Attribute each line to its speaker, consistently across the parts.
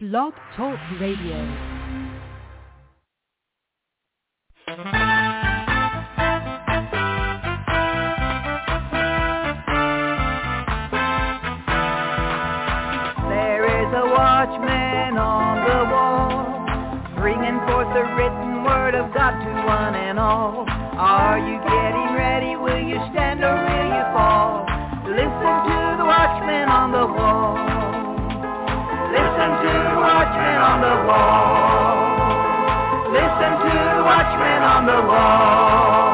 Speaker 1: Blog Talk Radio.
Speaker 2: On the wall. Listen to the watchman on the wall.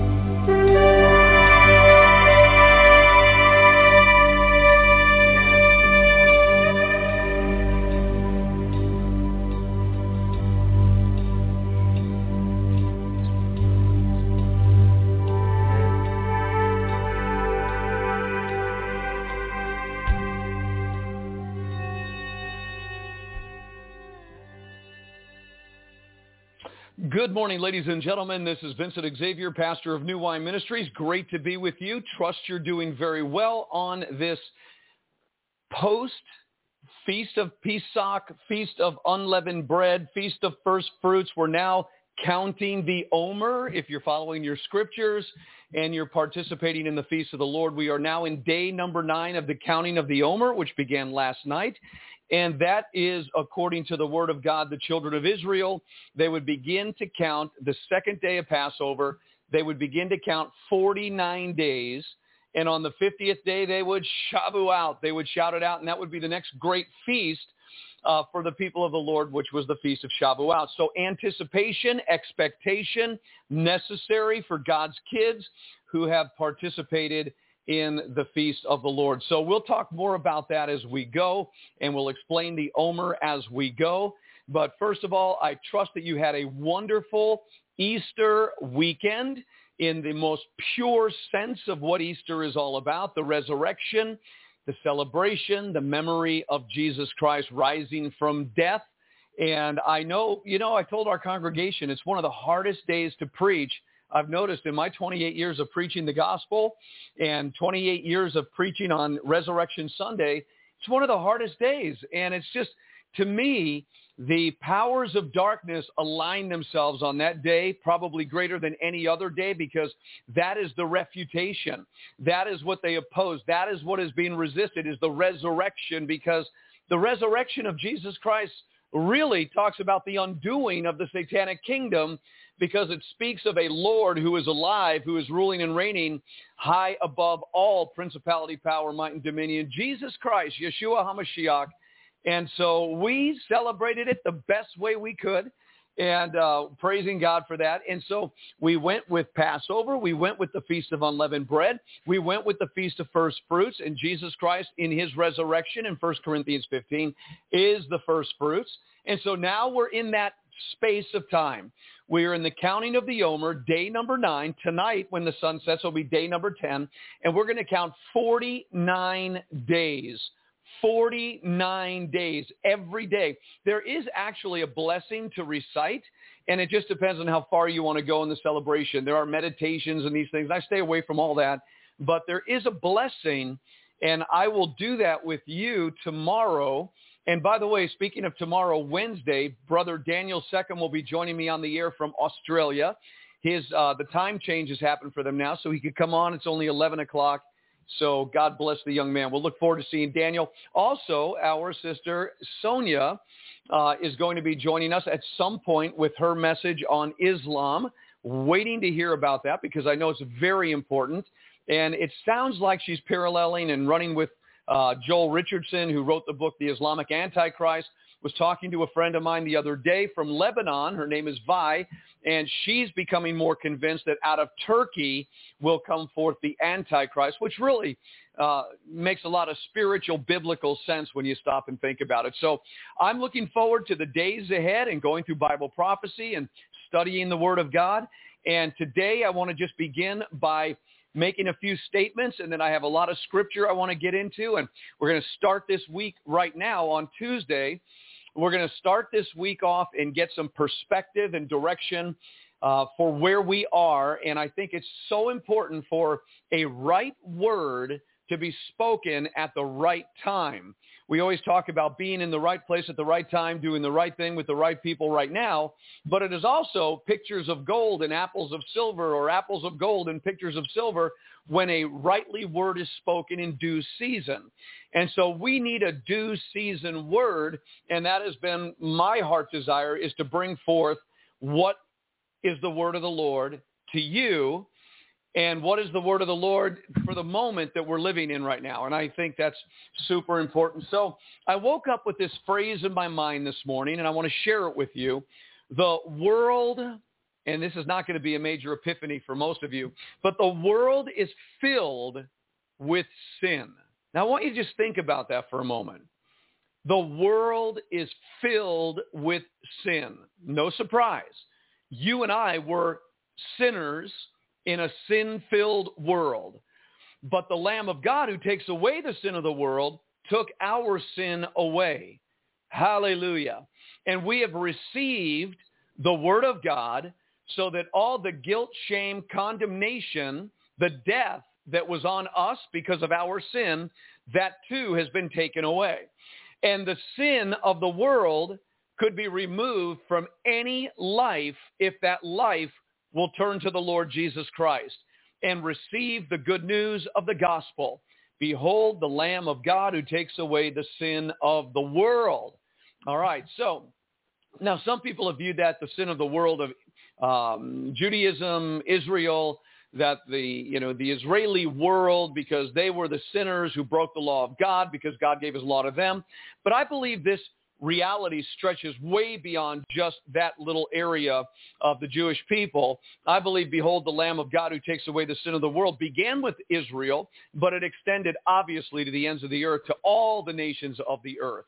Speaker 3: Morning, ladies and gentlemen. This is Vincent Xavier, pastor of New Wine Ministries. Great to be with you. Trust you're doing very well on this post Feast of Pesach, Feast of Unleavened Bread, Feast of First Fruits. We're now counting the Omer. If you're following your scriptures and you're participating in the Feast of the Lord, we are now in day number nine of the counting of the Omer, which began last night. And that is according to the word of God, the children of Israel, they would begin to count the second day of Passover. They would begin to count 49 days. And on the 50th day, they would shabu out. They would shout it out. And that would be the next great feast uh, for the people of the Lord, which was the Feast of Shavuot. So anticipation, expectation, necessary for God's kids who have participated in the feast of the Lord. So we'll talk more about that as we go, and we'll explain the Omer as we go. But first of all, I trust that you had a wonderful Easter weekend in the most pure sense of what Easter is all about, the resurrection, the celebration, the memory of Jesus Christ rising from death. And I know, you know, I told our congregation it's one of the hardest days to preach I've noticed in my 28 years of preaching the gospel and 28 years of preaching on Resurrection Sunday, it's one of the hardest days. And it's just, to me, the powers of darkness align themselves on that day, probably greater than any other day, because that is the refutation. That is what they oppose. That is what is being resisted, is the resurrection, because the resurrection of Jesus Christ really talks about the undoing of the satanic kingdom because it speaks of a Lord who is alive, who is ruling and reigning high above all principality, power, might, and dominion. Jesus Christ, Yeshua HaMashiach. And so we celebrated it the best way we could and uh, praising God for that. And so we went with Passover. We went with the Feast of Unleavened Bread. We went with the Feast of First Fruits. And Jesus Christ in his resurrection in 1 Corinthians 15 is the first fruits. And so now we're in that space of time. We are in the counting of the Omer, day number nine. Tonight, when the sun sets, will be day number 10. And we're going to count 49 days. 49 days every day. There is actually a blessing to recite, and it just depends on how far you want to go in the celebration. There are meditations and these things. I stay away from all that, but there is a blessing, and I will do that with you tomorrow and by the way, speaking of tomorrow, Wednesday, brother Daniel Second will be joining me on the air from Australia. His uh, the time change has happened for them now, so he could come on. It's only 11 o'clock So God bless the young man. We'll look forward to seeing Daniel. Also, our sister Sonia uh, is going to be joining us at some point with her message on Islam. Waiting to hear about that because I know it's very important. And it sounds like she's paralleling and running with uh, Joel Richardson, who wrote the book, The Islamic Antichrist, was talking to a friend of mine the other day from Lebanon. Her name is Vi, and she's becoming more convinced that out of Turkey will come forth the Antichrist, which really uh, makes a lot of spiritual, biblical sense when you stop and think about it. So I'm looking forward to the days ahead and going through Bible prophecy and studying the Word of God. And today I want to just begin by making a few statements, and then I have a lot of scripture I want to get into. And we're going to start this week right now on Tuesday. We're going to start this week off and get some perspective and direction uh, for where we are. And I think it's so important for a right word to be spoken at the right time. We always talk about being in the right place at the right time, doing the right thing with the right people right now, but it is also pictures of gold and apples of silver or apples of gold and pictures of silver when a rightly word is spoken in due season. And so we need a due season word, and that has been my heart desire is to bring forth what is the word of the Lord to you and what is the word of the Lord for the moment that we're living in right now. And I think that's super important. So I woke up with this phrase in my mind this morning, and I want to share it with you. The world, and this is not going to be a major epiphany for most of you, but the world is filled with sin. Now I want you to just think about that for a moment. The world is filled with sin. No surprise. You and I were sinners in a sin-filled world. But the Lamb of God who takes away the sin of the world took our sin away. Hallelujah. And we have received the word of God so that all the guilt, shame, condemnation, the death that was on us because of our sin, that too has been taken away. And the sin of the world could be removed from any life if that life will turn to the Lord Jesus Christ and receive the good news of the gospel. Behold the Lamb of God who takes away the sin of the world. All right, so now some people have viewed that the sin of the world of um, Judaism, Israel, that the you know the Israeli world because they were the sinners who broke the law of God because God gave his law to them. But I believe this reality stretches way beyond just that little area of the Jewish people. I believe, behold, the Lamb of God who takes away the sin of the world began with Israel, but it extended obviously to the ends of the earth, to all the nations of the earth.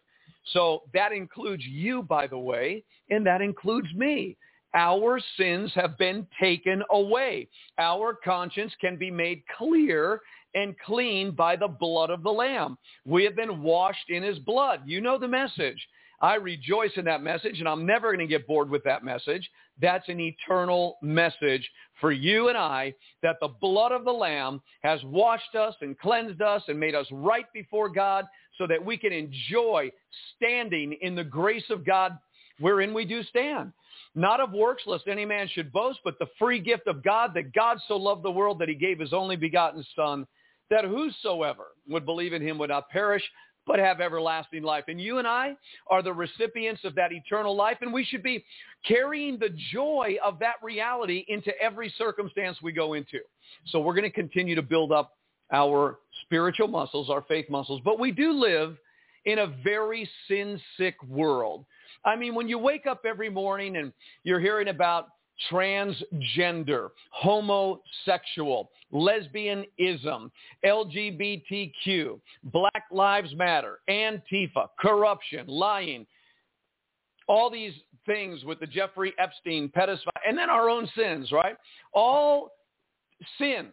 Speaker 3: So that includes you, by the way, and that includes me. Our sins have been taken away. Our conscience can be made clear and clean by the blood of the Lamb. We have been washed in his blood. You know the message. I rejoice in that message, and I'm never going to get bored with that message. That's an eternal message for you and I that the blood of the Lamb has washed us and cleansed us and made us right before God so that we can enjoy standing in the grace of God wherein we do stand. Not of works, lest any man should boast, but the free gift of God, that God so loved the world that he gave his only begotten Son, that whosoever would believe in him would not perish, but have everlasting life. And you and I are the recipients of that eternal life, and we should be carrying the joy of that reality into every circumstance we go into. So we're going to continue to build up our spiritual muscles, our faith muscles, but we do live in a very sin-sick world. I mean, when you wake up every morning and you're hearing about transgender, homosexual, lesbianism, LGBTQ, Black Lives Matter, Antifa, corruption, lying, all these things with the Jeffrey Epstein pedophile, and then our own sins, right? All sin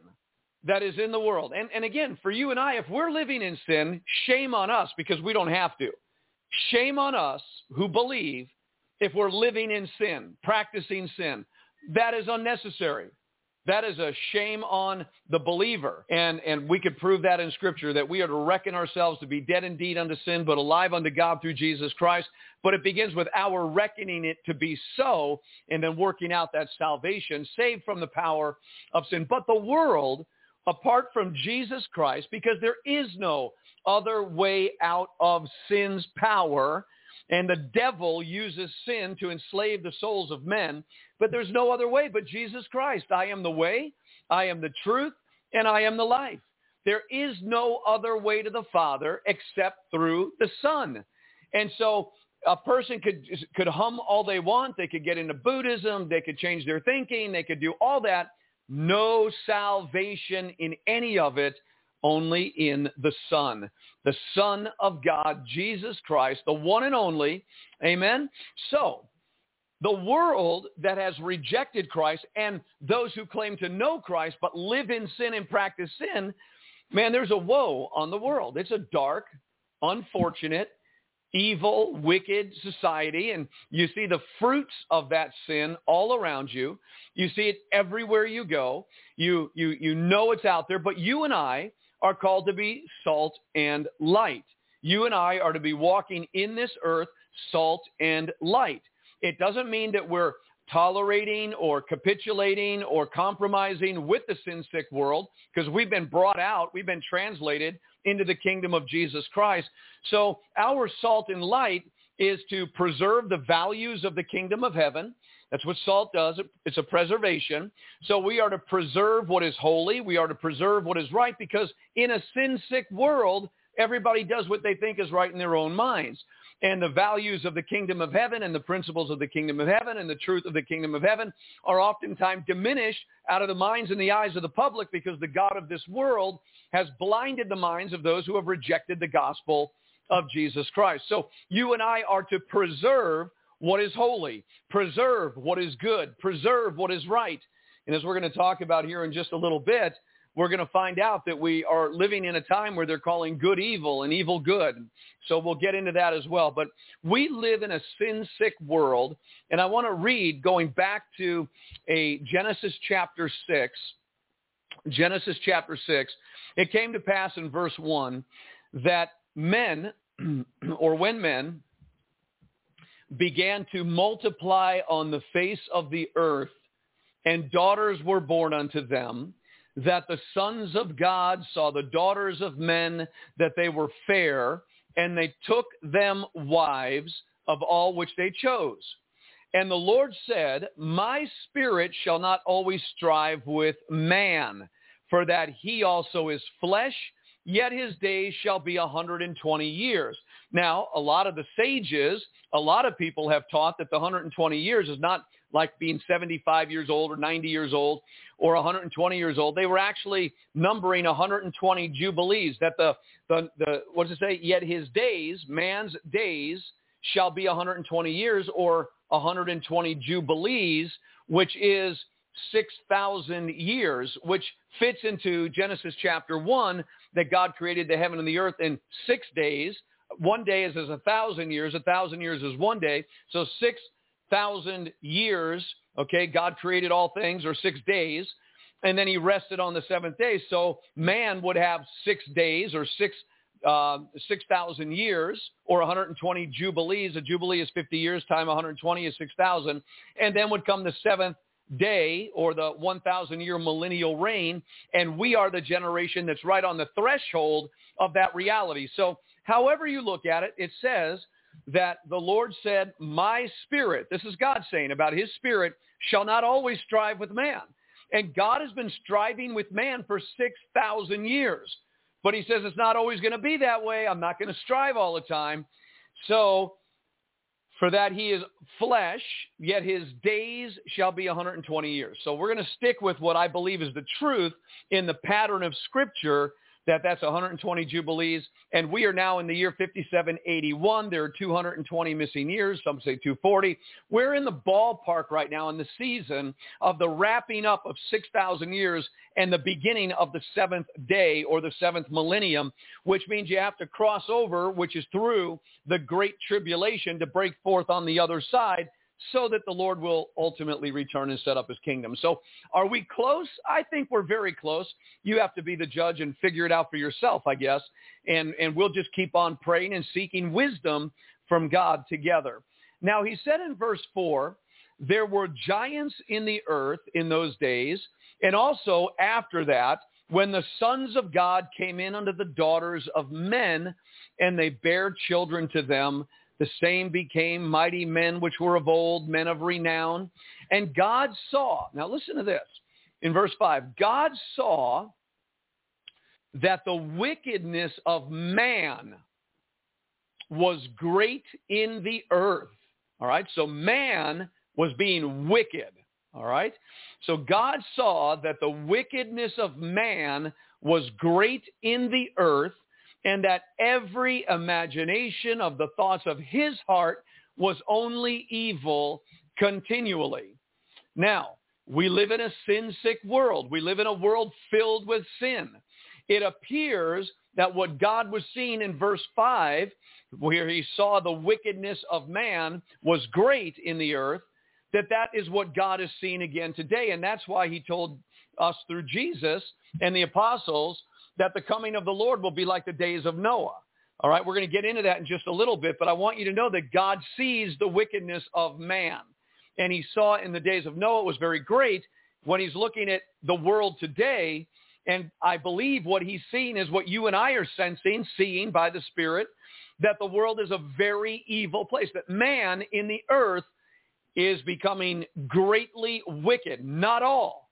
Speaker 3: that is in the world. And, and again, for you and I, if we're living in sin, shame on us because we don't have to. Shame on us who believe if we're living in sin, practicing sin. That is unnecessary. That is a shame on the believer. And, and we could prove that in Scripture, that we are to reckon ourselves to be dead indeed unto sin, but alive unto God through Jesus Christ. But it begins with our reckoning it to be so, and then working out that salvation, saved from the power of sin. But the world apart from Jesus Christ, because there is no other way out of sin's power, and the devil uses sin to enslave the souls of men, but there's no other way but Jesus Christ. I am the way, I am the truth, and I am the life. There is no other way to the Father except through the Son. And so a person could could hum all they want. They could get into Buddhism. They could change their thinking. They could do all that. No salvation in any of it, only in the Son, the Son of God, Jesus Christ, the one and only. Amen. So the world that has rejected Christ and those who claim to know Christ but live in sin and practice sin, man, there's a woe on the world. It's a dark, unfortunate, evil, wicked society. And you see the fruits of that sin all around you. You see it everywhere you go. You, you, you know it's out there. But you and I are called to be salt and light. You and I are to be walking in this earth salt and light. It doesn't mean that we're tolerating or capitulating or compromising with the sin-sick world because we've been brought out, we've been translated into the kingdom of Jesus Christ. So our salt and light is to preserve the values of the kingdom of heaven. That's what salt does. It's a preservation. So we are to preserve what is holy. We are to preserve what is right because in a sin-sick world, everybody does what they think is right in their own minds and the values of the kingdom of heaven and the principles of the kingdom of heaven and the truth of the kingdom of heaven are oftentimes diminished out of the minds and the eyes of the public because the God of this world has blinded the minds of those who have rejected the gospel of Jesus Christ. So you and I are to preserve what is holy, preserve what is good, preserve what is right. And as we're going to talk about here in just a little bit, we're going to find out that we are living in a time where they're calling good evil and evil good. So we'll get into that as well. But we live in a sin-sick world. And I want to read, going back to a Genesis chapter 6, Genesis chapter 6, it came to pass in verse 1 that men, or when men, began to multiply on the face of the earth, and daughters were born unto them, that the sons of God saw the daughters of men, that they were fair, and they took them wives of all which they chose. And the Lord said, My spirit shall not always strive with man, for that he also is flesh, yet his days shall be a 120 years. Now, a lot of the sages, a lot of people have taught that the 120 years is not like being 75 years old or 90 years old or 120 years old. They were actually numbering 120 jubilees that the, the, the what does it say? Yet his days, man's days, shall be 120 years or 120 jubilees, which is 6,000 years, which fits into Genesis chapter 1 that God created the heaven and the earth in six days. One day is as a thousand years. A thousand years is one day. So six thousand years, okay, God created all things, or six days, and then he rested on the seventh day. So man would have six days or six uh, 6,000 years or 120 jubilees. A jubilee is 50 years time 120 is 6,000. And then would come the seventh day or the 1,000 year millennial reign. And we are the generation that's right on the threshold of that reality. So however you look at it, it says that the Lord said, my spirit, this is God saying about his spirit, shall not always strive with man. And God has been striving with man for 6,000 years. But he says it's not always going to be that way. I'm not going to strive all the time. So for that he is flesh, yet his days shall be 120 years. So we're going to stick with what I believe is the truth in the pattern of Scripture that that's 120 jubilees. And we are now in the year 5781. There are 220 missing years. Some say 240. We're in the ballpark right now in the season of the wrapping up of 6,000 years and the beginning of the seventh day or the seventh millennium, which means you have to cross over, which is through the great tribulation to break forth on the other side so that the Lord will ultimately return and set up his kingdom. So are we close? I think we're very close. You have to be the judge and figure it out for yourself, I guess. And, and we'll just keep on praying and seeking wisdom from God together. Now he said in verse 4, there were giants in the earth in those days. And also after that, when the sons of God came in unto the daughters of men, and they bare children to them, the same became mighty men which were of old, men of renown. And God saw, now listen to this, in verse 5, God saw that the wickedness of man was great in the earth. All right, so man was being wicked. All right, so God saw that the wickedness of man was great in the earth and that every imagination of the thoughts of his heart was only evil continually. Now, we live in a sin-sick world. We live in a world filled with sin. It appears that what God was seeing in verse 5, where he saw the wickedness of man was great in the earth, that that is what God is seeing again today. And that's why he told us through Jesus and the apostles that the coming of the Lord will be like the days of Noah. All right, we're going to get into that in just a little bit, but I want you to know that God sees the wickedness of man. And he saw in the days of Noah it was very great when he's looking at the world today. And I believe what he's seeing is what you and I are sensing, seeing by the Spirit, that the world is a very evil place, that man in the earth is becoming greatly wicked. Not all,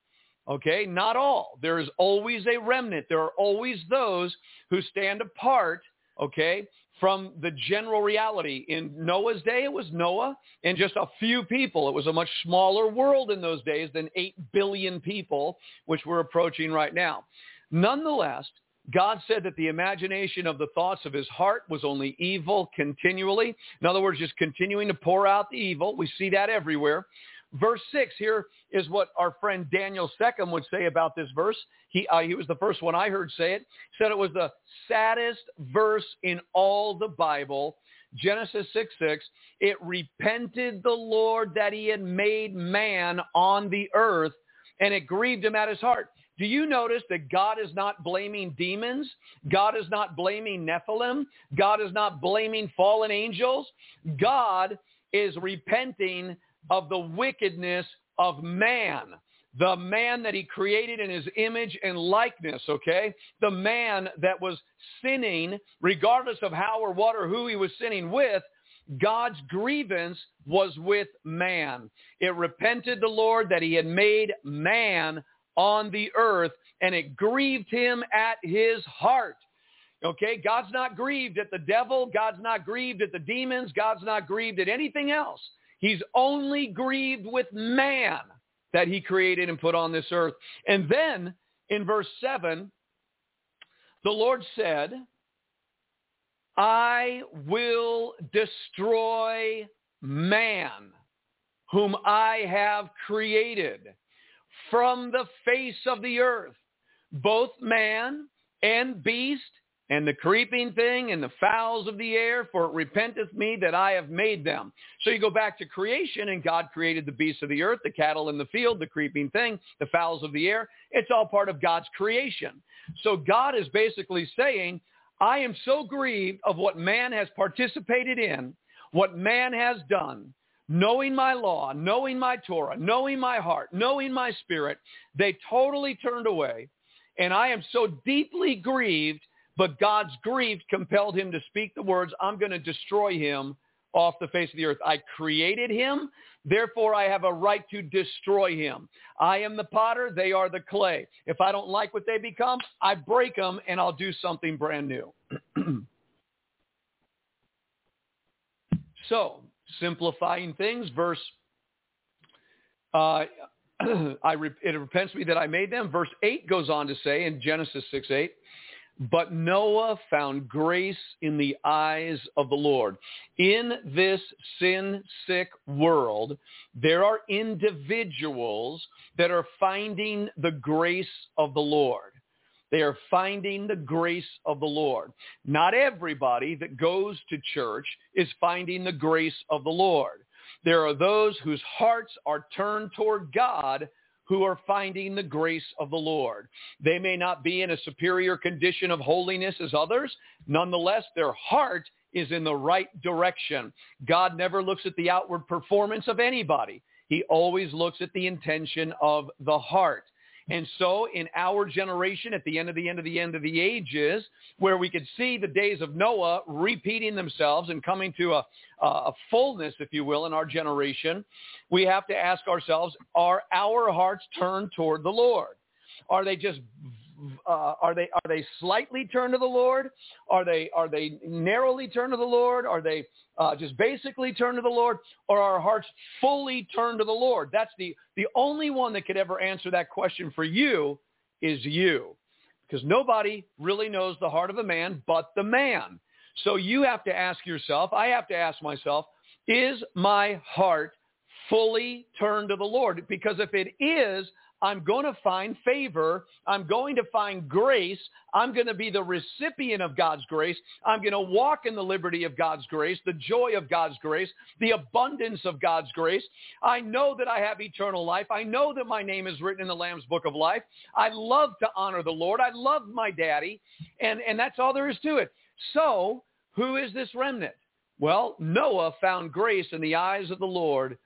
Speaker 3: Okay, not all. There is always a remnant. There are always those who stand apart, okay, from the general reality. In Noah's day, it was Noah and just a few people. It was a much smaller world in those days than 8 billion people, which we're approaching right now. Nonetheless, God said that the imagination of the thoughts of his heart was only evil continually. In other words, just continuing to pour out the evil. We see that everywhere. Verse 6 here is what our friend Daniel Seckham would say about this verse. He, uh, he was the first one I heard say it. Said it was the saddest verse in all the Bible. Genesis 6, 6, it repented the Lord that he had made man on the earth, and it grieved him at his heart. Do you notice that God is not blaming demons? God is not blaming Nephilim. God is not blaming fallen angels. God is repenting of the wickedness of man. The man that he created in his image and likeness, okay? The man that was sinning, regardless of how or what or who he was sinning with, God's grievance was with man. It repented the Lord that he had made man on the earth, and it grieved him at his heart. Okay, God's not grieved at the devil. God's not grieved at the demons. God's not grieved at anything else. He's only grieved with man that he created and put on this earth. And then in verse 7, the Lord said, I will destroy man whom I have created from the face of the earth, both man and beast and the creeping thing and the fowls of the air, for it repenteth me that I have made them. So you go back to creation and God created the beasts of the earth, the cattle in the field, the creeping thing, the fowls of the air. It's all part of God's creation. So God is basically saying, I am so grieved of what man has participated in, what man has done, knowing my law, knowing my Torah, knowing my heart, knowing my spirit, they totally turned away. And I am so deeply grieved but God's grief compelled him to speak the words, I'm going to destroy him off the face of the earth. I created him. Therefore, I have a right to destroy him. I am the potter. They are the clay. If I don't like what they become, I break them and I'll do something brand new. so, simplifying things, verse, uh, I, it repents me that I made them. Verse 8 goes on to say in Genesis 6, 8, but Noah found grace in the eyes of the Lord. In this sin-sick world, there are individuals that are finding the grace of the Lord. They are finding the grace of the Lord. Not everybody that goes to church is finding the grace of the Lord. There are those whose hearts are turned toward God who are finding the grace of the Lord. They may not be in a superior condition of holiness as others. Nonetheless, their heart is in the right direction. God never looks at the outward performance of anybody. He always looks at the intention of the heart. And so in our generation, at the end of the end of the end of the ages, where we could see the days of Noah repeating themselves and coming to a, a fullness, if you will, in our generation, we have to ask ourselves, are our hearts turned toward the Lord? Are they just uh, are they are they slightly turned to the Lord? Are they are they narrowly turned to the Lord? Are they uh, just basically turned to the Lord, or are our hearts fully turned to the Lord? That's the the only one that could ever answer that question for you is you, because nobody really knows the heart of a man but the man. So you have to ask yourself. I have to ask myself: Is my heart fully turned to the Lord? Because if it is, I'm going to find favor. I'm going to find grace. I'm going to be the recipient of God's grace. I'm going to walk in the liberty of God's grace, the joy of God's grace, the abundance of God's grace. I know that I have eternal life. I know that my name is written in the Lamb's book of life. I love to honor the Lord. I love my daddy. And, and that's all there is to it. So who is this remnant? Well, Noah found grace in the eyes of the Lord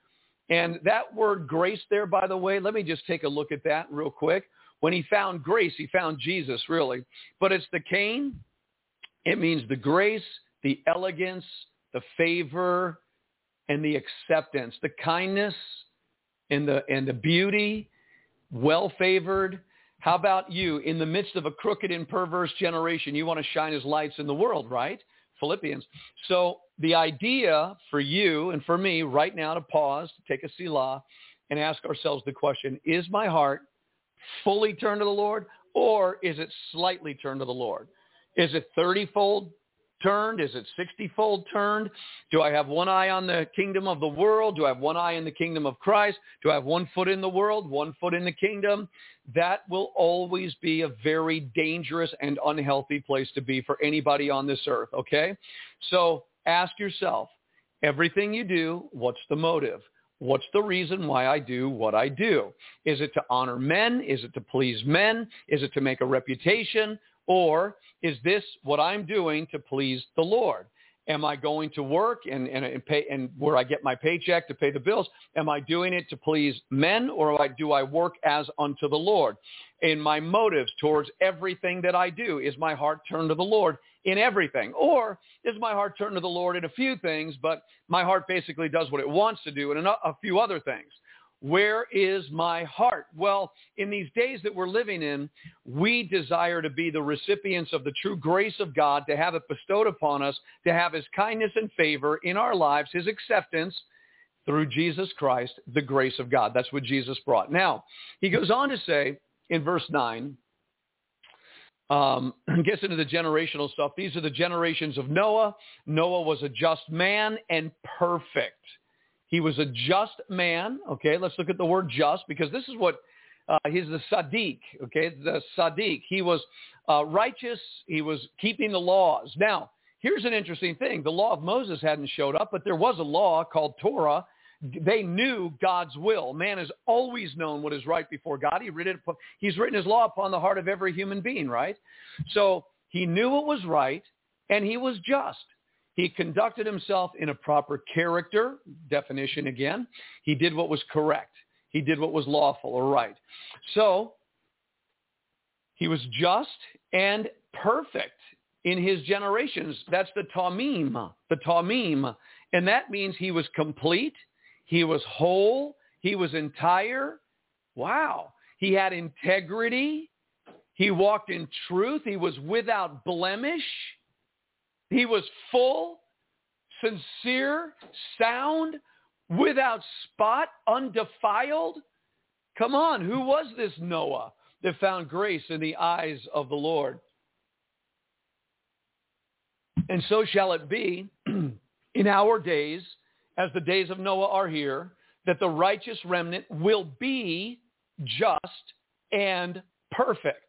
Speaker 3: and that word grace there, by the way, let me just take a look at that real quick. When he found grace, he found Jesus, really. But it's the cane. It means the grace, the elegance, the favor, and the acceptance, the kindness and the, and the beauty, well-favored. How about you? In the midst of a crooked and perverse generation, you want to shine as lights in the world, right? Philippians. So the idea for you and for me right now to pause, to take a selah, and ask ourselves the question, is my heart fully turned to the Lord or is it slightly turned to the Lord? Is it 30-fold turned? Is it 60-fold turned? Do I have one eye on the kingdom of the world? Do I have one eye in the kingdom of Christ? Do I have one foot in the world, one foot in the kingdom? That will always be a very dangerous and unhealthy place to be for anybody on this earth, okay? So ask yourself, everything you do, what's the motive? What's the reason why I do what I do? Is it to honor men? Is it to please men? Is it to make a reputation? Or is this what I'm doing to please the Lord? Am I going to work and, and, and pay and where I get my paycheck to pay the bills? Am I doing it to please men or do I work as unto the Lord? In my motives towards everything that I do, is my heart turned to the Lord in everything? Or is my heart turned to the Lord in a few things, but my heart basically does what it wants to do in a few other things? Where is my heart? Well, in these days that we're living in, we desire to be the recipients of the true grace of God, to have it bestowed upon us, to have his kindness and favor in our lives, his acceptance through Jesus Christ, the grace of God. That's what Jesus brought. Now, he goes on to say in verse 9, um, gets into the generational stuff. These are the generations of Noah. Noah was a just man and perfect. He was a just man. Okay, let's look at the word just because this is what uh, he's the Sadiq. Okay, the Sadiq. He was uh, righteous. He was keeping the laws. Now, here's an interesting thing. The law of Moses hadn't showed up, but there was a law called Torah. They knew God's will. Man has always known what is right before God. He written, he's written his law upon the heart of every human being, right? So he knew what was right, and he was just. He conducted himself in a proper character, definition again. He did what was correct. He did what was lawful or right. So he was just and perfect in his generations. That's the tamim, the tamim. And that means he was complete. He was whole. He was entire. Wow. He had integrity. He walked in truth. He was without blemish. He was full, sincere, sound, without spot, undefiled. Come on, who was this Noah that found grace in the eyes of the Lord? And so shall it be in our days, as the days of Noah are here, that the righteous remnant will be just and perfect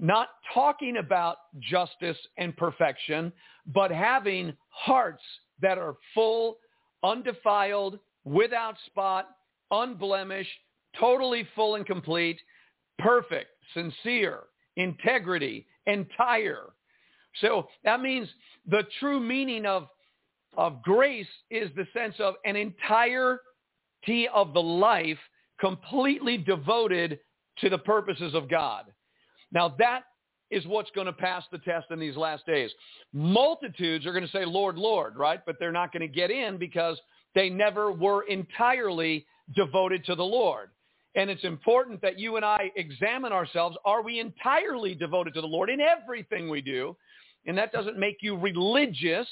Speaker 3: not talking about justice and perfection, but having hearts that are full, undefiled, without spot, unblemished, totally full and complete, perfect, sincere, integrity, entire. So that means the true meaning of, of grace is the sense of an entirety of the life completely devoted to the purposes of God. Now that is what's going to pass the test in these last days. Multitudes are going to say, Lord, Lord, right? But they're not going to get in because they never were entirely devoted to the Lord. And it's important that you and I examine ourselves. Are we entirely devoted to the Lord in everything we do? And that doesn't make you religious.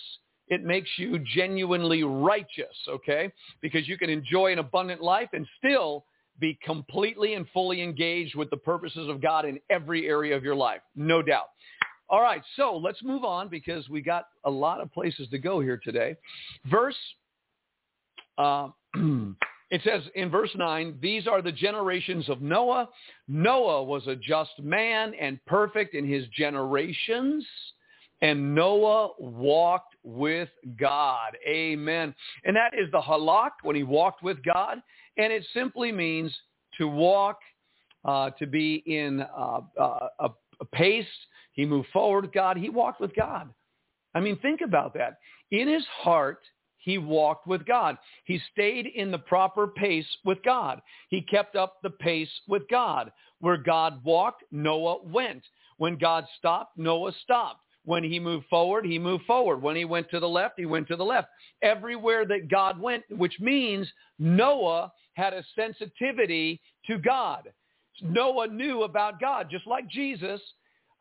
Speaker 3: It makes you genuinely righteous, okay? Because you can enjoy an abundant life and still be completely and fully engaged with the purposes of God in every area of your life, no doubt. All right, so let's move on because we got a lot of places to go here today. Verse, uh, it says in verse 9, these are the generations of Noah. Noah was a just man and perfect in his generations. And Noah walked with God. Amen. And that is the halak when he walked with God. And it simply means to walk, uh, to be in uh, uh, a, a pace. He moved forward with God. He walked with God. I mean, think about that. In his heart, he walked with God. He stayed in the proper pace with God. He kept up the pace with God. Where God walked, Noah went. When God stopped, Noah stopped. When he moved forward, he moved forward. When he went to the left, he went to the left. Everywhere that God went, which means Noah had a sensitivity to God. Noah knew about God, just like Jesus.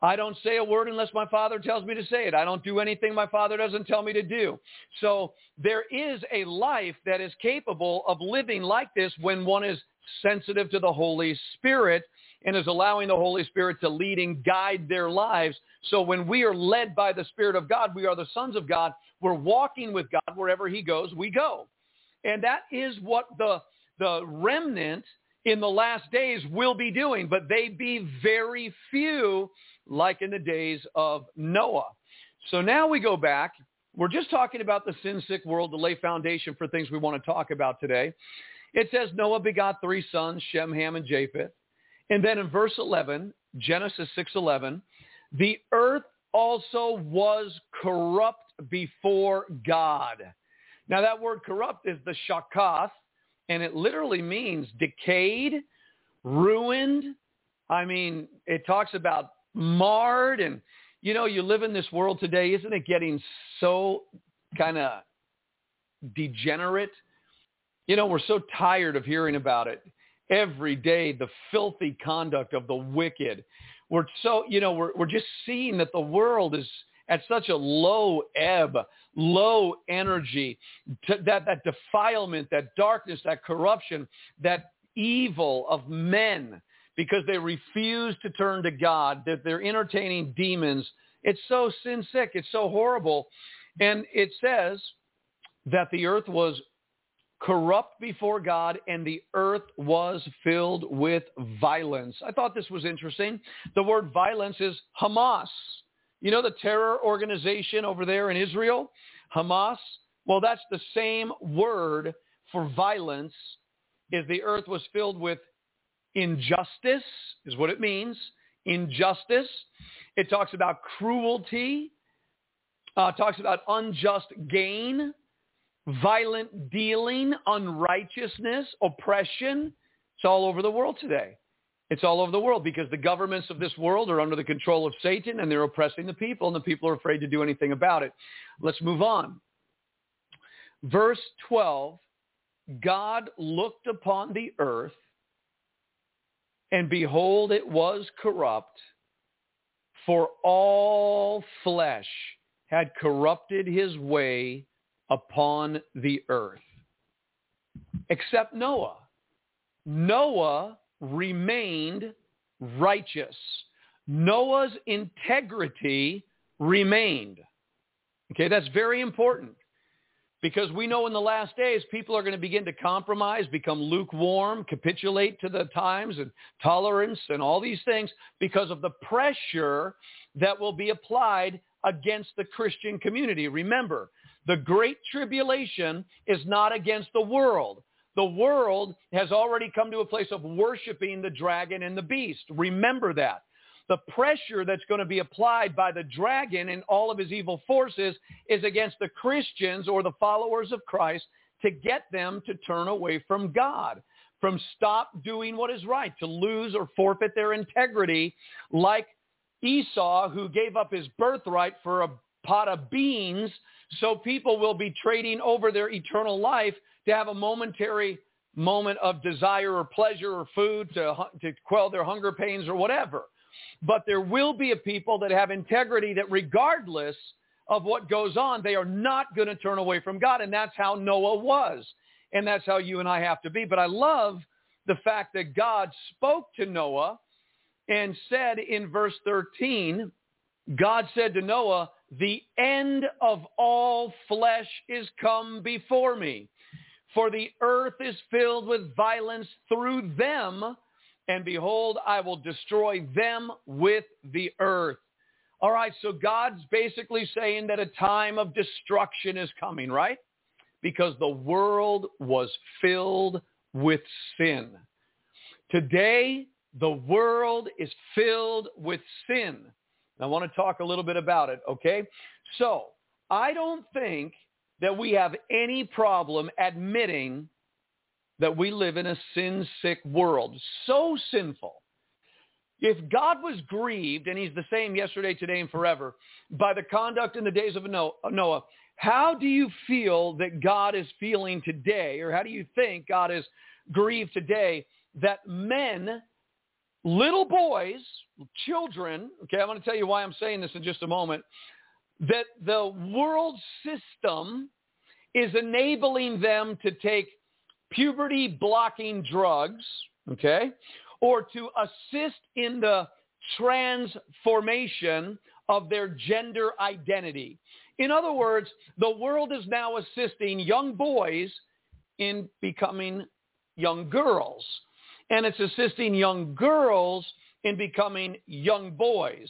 Speaker 3: I don't say a word unless my father tells me to say it. I don't do anything my father doesn't tell me to do. So there is a life that is capable of living like this when one is sensitive to the Holy Spirit and is allowing the Holy Spirit to lead and guide their lives. So when we are led by the Spirit of God, we are the sons of God. We're walking with God wherever he goes, we go. And that is what the, the remnant in the last days will be doing, but they be very few like in the days of Noah. So now we go back. We're just talking about the sin-sick world to lay foundation for things we want to talk about today. It says Noah begot three sons, Shem, Ham, and Japheth. And then in verse 11, Genesis 6.11, the earth also was corrupt before God. Now that word corrupt is the shakath, and it literally means decayed, ruined. I mean, it talks about marred and, you know, you live in this world today, isn't it getting so kind of degenerate? You know, we're so tired of hearing about it every day, the filthy conduct of the wicked. We're so, you know, we're, we're just seeing that the world is at such a low ebb, low energy, that, that defilement, that darkness, that corruption, that evil of men because they refuse to turn to God, that they're entertaining demons. It's so sin sick. It's so horrible. And it says that the earth was corrupt before God, and the earth was filled with violence. I thought this was interesting. The word violence is Hamas. You know the terror organization over there in Israel? Hamas? Well, that's the same word for violence is the earth was filled with injustice is what it means. Injustice. It talks about cruelty. Uh, talks about unjust gain violent dealing, unrighteousness, oppression. It's all over the world today. It's all over the world because the governments of this world are under the control of Satan and they're oppressing the people and the people are afraid to do anything about it. Let's move on. Verse 12, God looked upon the earth and behold, it was corrupt, for all flesh had corrupted his way upon the earth, except Noah. Noah remained righteous. Noah's integrity remained. Okay, that's very important because we know in the last days people are going to begin to compromise, become lukewarm, capitulate to the times and tolerance and all these things because of the pressure that will be applied against the Christian community. Remember, the great tribulation is not against the world. The world has already come to a place of worshiping the dragon and the beast. Remember that. The pressure that's going to be applied by the dragon and all of his evil forces is against the Christians or the followers of Christ to get them to turn away from God. from stop doing what is right, to lose or forfeit their integrity, like Esau, who gave up his birthright for a pot of beans, so people will be trading over their eternal life to have a momentary moment of desire or pleasure or food to, to quell their hunger pains or whatever. But there will be a people that have integrity that regardless of what goes on, they are not going to turn away from God. And that's how Noah was. And that's how you and I have to be. But I love the fact that God spoke to Noah and said in verse 13, God said to Noah, the end of all flesh is come before me. For the earth is filled with violence through them, and behold, I will destroy them with the earth. All right, so God's basically saying that a time of destruction is coming, right? Because the world was filled with sin. Today, the world is filled with sin. I want to talk a little bit about it, okay? So I don't think that we have any problem admitting that we live in a sin-sick world, so sinful. If God was grieved, and he's the same yesterday, today, and forever, by the conduct in the days of Noah, how do you feel that God is feeling today, or how do you think God is grieved today that men, little boys, children, okay, I'm going to tell you why I'm saying this in just a moment, that the world system is enabling them to take puberty blocking drugs, okay, or to assist in the transformation of their gender identity. In other words, the world is now assisting young boys in becoming young girls. And it's assisting young girls in becoming young boys.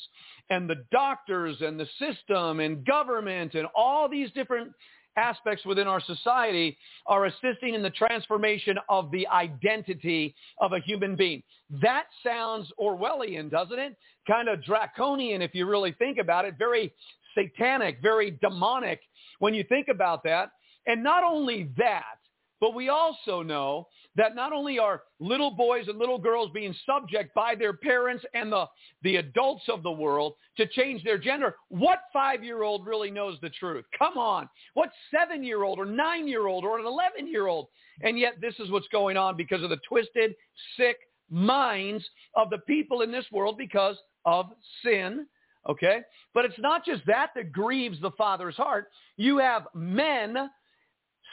Speaker 3: And the doctors and the system and government and all these different aspects within our society are assisting in the transformation of the identity of a human being. That sounds Orwellian, doesn't it? Kind of draconian if you really think about it. Very satanic, very demonic when you think about that. And not only that, but we also know that not only are little boys and little girls being subject by their parents and the, the adults of the world to change their gender, what five-year-old really knows the truth? Come on. What seven-year-old or nine-year-old or an 11-year-old? And yet this is what's going on because of the twisted, sick minds of the people in this world because of sin. Okay? But it's not just that that grieves the Father's heart. You have men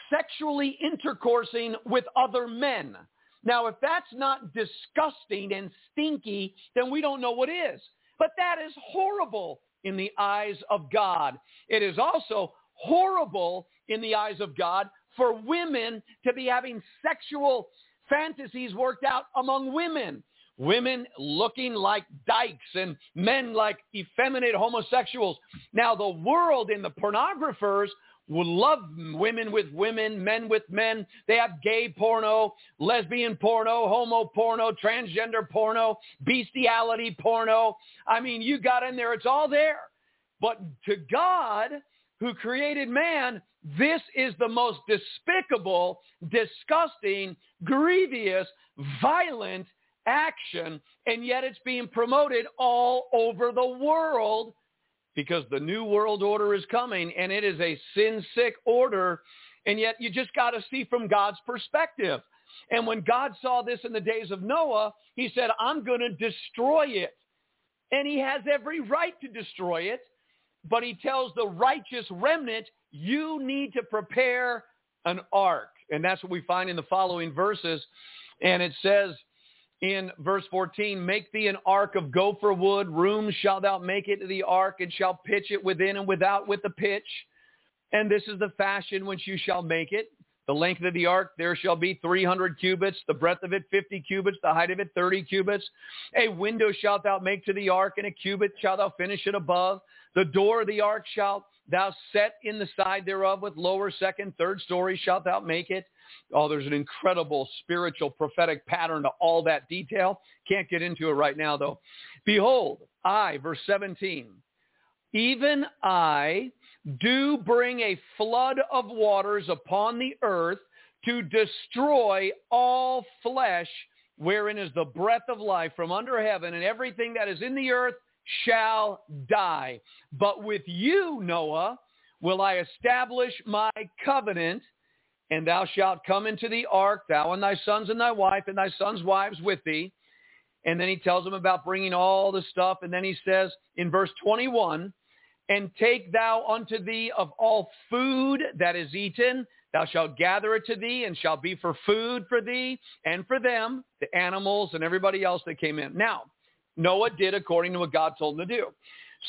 Speaker 3: sexually intercoursing with other men. Now, if that's not disgusting and stinky, then we don't know what is. But that is horrible in the eyes of God. It is also horrible in the eyes of God for women to be having sexual fantasies worked out among women. Women looking like dykes and men like effeminate homosexuals. Now the world and the pornographers love women with women, men with men. They have gay porno, lesbian porno, homo porno, transgender porno, bestiality porno. I mean, you got in there. It's all there. But to God, who created man, this is the most despicable, disgusting, grievous, violent action, and yet it's being promoted all over the world because the new world order is coming and it is a sin-sick order. And yet you just got to see from God's perspective. And when God saw this in the days of Noah, he said, I'm going to destroy it. And he has every right to destroy it. But he tells the righteous remnant, you need to prepare an ark. And that's what we find in the following verses. And it says, in verse 14, make thee an ark of gopher wood, room shalt thou make it to the ark, and shall pitch it within and without with the pitch. And this is the fashion which you shall make it. The length of the ark there shall be 300 cubits, the breadth of it 50 cubits, the height of it 30 cubits. A window shalt thou make to the ark, and a cubit shalt thou finish it above. The door of the ark shalt thou set in the side thereof with lower, second, third story shalt thou make it. Oh, there's an incredible spiritual prophetic pattern to all that detail. Can't get into it right now, though. Behold, I, verse 17, even I do bring a flood of waters upon the earth to destroy all flesh wherein is the breath of life from under heaven, and everything that is in the earth shall die. But with you, Noah, will I establish my covenant, and thou shalt come into the ark, thou and thy sons and thy wife, and thy sons' wives with thee. And then he tells them about bringing all the stuff. And then he says in verse 21, and take thou unto thee of all food that is eaten, thou shalt gather it to thee, and shall be for food for thee and for them, the animals and everybody else that came in. Now, Noah did according to what God told him to do.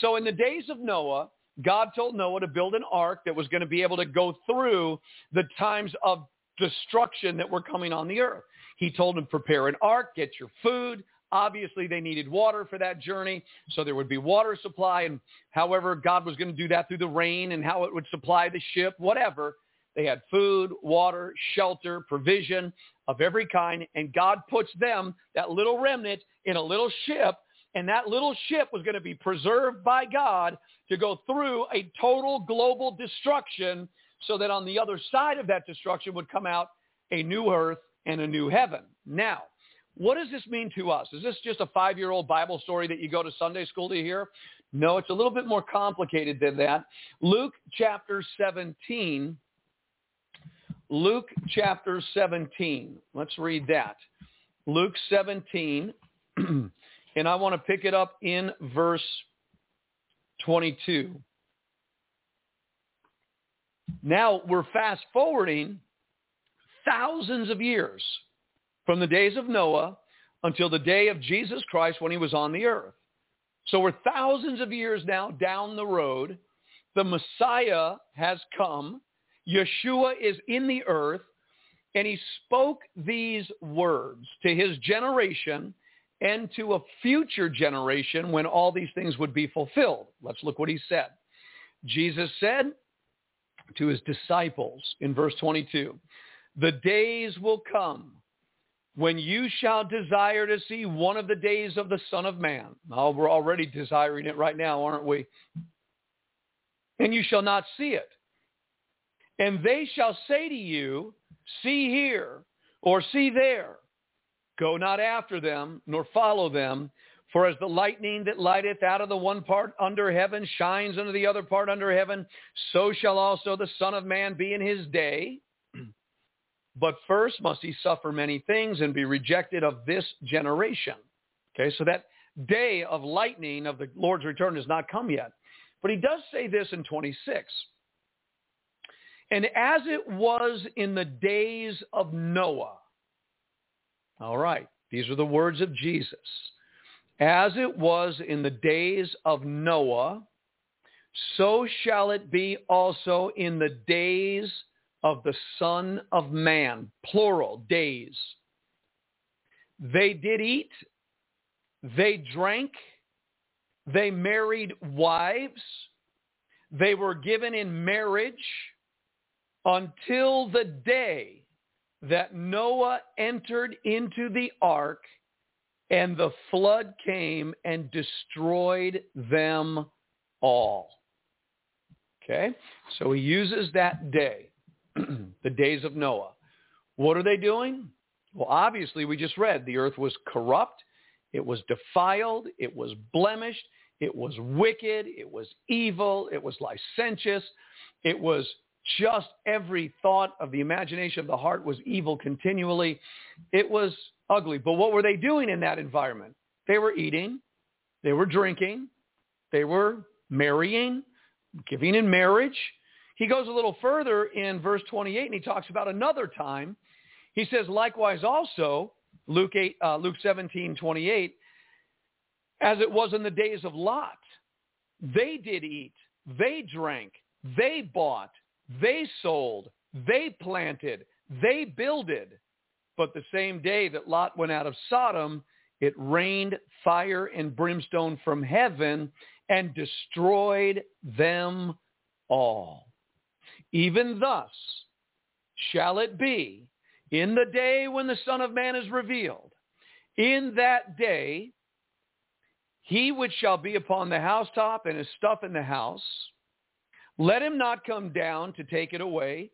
Speaker 3: So in the days of Noah, God told Noah to build an ark that was going to be able to go through the times of destruction that were coming on the earth. He told him, prepare an ark, get your food, Obviously, they needed water for that journey, so there would be water supply. And however God was going to do that through the rain and how it would supply the ship, whatever, they had food, water, shelter, provision of every kind. And God puts them, that little remnant, in a little ship. And that little ship was going to be preserved by God to go through a total global destruction so that on the other side of that destruction would come out a new earth and a new heaven. Now, what does this mean to us? Is this just a five-year-old Bible story that you go to Sunday school to hear? No, it's a little bit more complicated than that. Luke chapter 17. Luke chapter 17. Let's read that. Luke 17. and I want to pick it up in verse 22. Now we're fast forwarding thousands of years from the days of Noah until the day of Jesus Christ when he was on the earth. So we're thousands of years now down the road. The Messiah has come. Yeshua is in the earth. And he spoke these words to his generation and to a future generation when all these things would be fulfilled. Let's look what he said. Jesus said to his disciples in verse 22, the days will come when you shall desire to see one of the days of the Son of Man. Oh, we're already desiring it right now, aren't we? And you shall not see it. And they shall say to you, see here, or see there. Go not after them, nor follow them. For as the lightning that lighteth out of the one part under heaven shines unto the other part under heaven, so shall also the Son of Man be in his day. But first must he suffer many things and be rejected of this generation. Okay, so that day of lightning of the Lord's return has not come yet. But he does say this in 26. And as it was in the days of Noah. All right, these are the words of Jesus. As it was in the days of Noah, so shall it be also in the days of the Son of Man, plural, days. They did eat, they drank, they married wives, they were given in marriage until the day that Noah entered into the ark and the flood came and destroyed them all. Okay? So he uses that day. the days of Noah. What are they doing? Well, obviously, we just read the earth was corrupt. It was defiled. It was blemished. It was wicked. It was evil. It was licentious. It was just every thought of the imagination of the heart was evil continually. It was ugly. But what were they doing in that environment? They were eating. They were drinking. They were marrying, giving in marriage. He goes a little further in verse 28 and he talks about another time. He says, likewise also, Luke, 8, uh, Luke 17, 28, as it was in the days of Lot. They did eat, they drank, they bought, they sold, they planted, they builded. But the same day that Lot went out of Sodom, it rained fire and brimstone from heaven and destroyed them all. Even thus shall it be in the day when the Son of Man is revealed. In that day, he which shall be upon the housetop and his stuff in the house, let him not come down to take it away.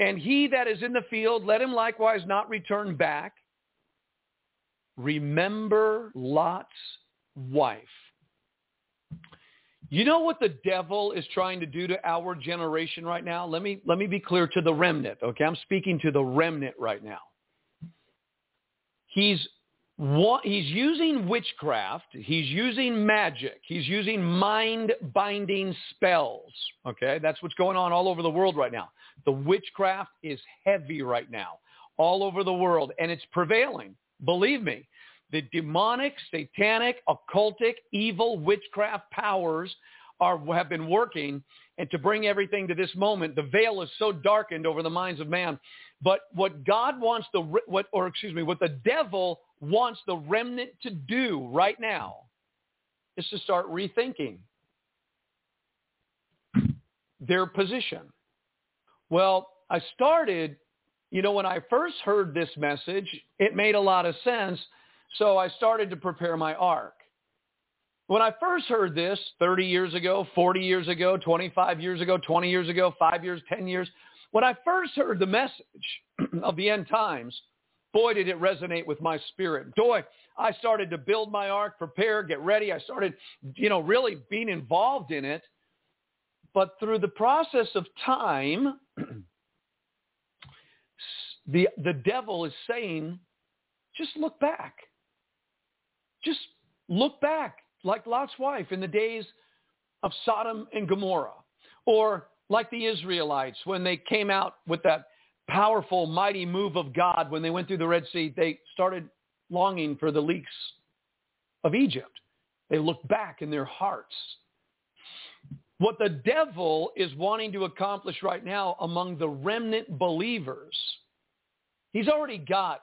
Speaker 3: And he that is in the field, let him likewise not return back. Remember Lot's wife. You know what the devil is trying to do to our generation right now? Let me, let me be clear to the remnant, okay? I'm speaking to the remnant right now. He's, he's using witchcraft. He's using magic. He's using mind-binding spells, okay? That's what's going on all over the world right now. The witchcraft is heavy right now all over the world, and it's prevailing. Believe me, the demonic, satanic, occultic, evil witchcraft powers are, have been working and to bring everything to this moment. The veil is so darkened over the minds of man. But what God wants the, what, or excuse me, what the devil wants the remnant to do right now is to start rethinking their position. Well, I started, you know, when I first heard this message, it made a lot of sense so I started to prepare my ark. When I first heard this 30 years ago, 40 years ago, 25 years ago, 20 years ago, 5 years, 10 years, when I first heard the message of the end times, boy, did it resonate with my spirit. Boy, I started to build my ark, prepare, get ready. I started, you know, really being involved in it. But through the process of time, the, the devil is saying, just look back. Just look back like Lot's wife in the days of Sodom and Gomorrah or like the Israelites when they came out with that powerful, mighty move of God when they went through the Red Sea, they started longing for the leeks of Egypt. They looked back in their hearts. What the devil is wanting to accomplish right now among the remnant believers, he's already got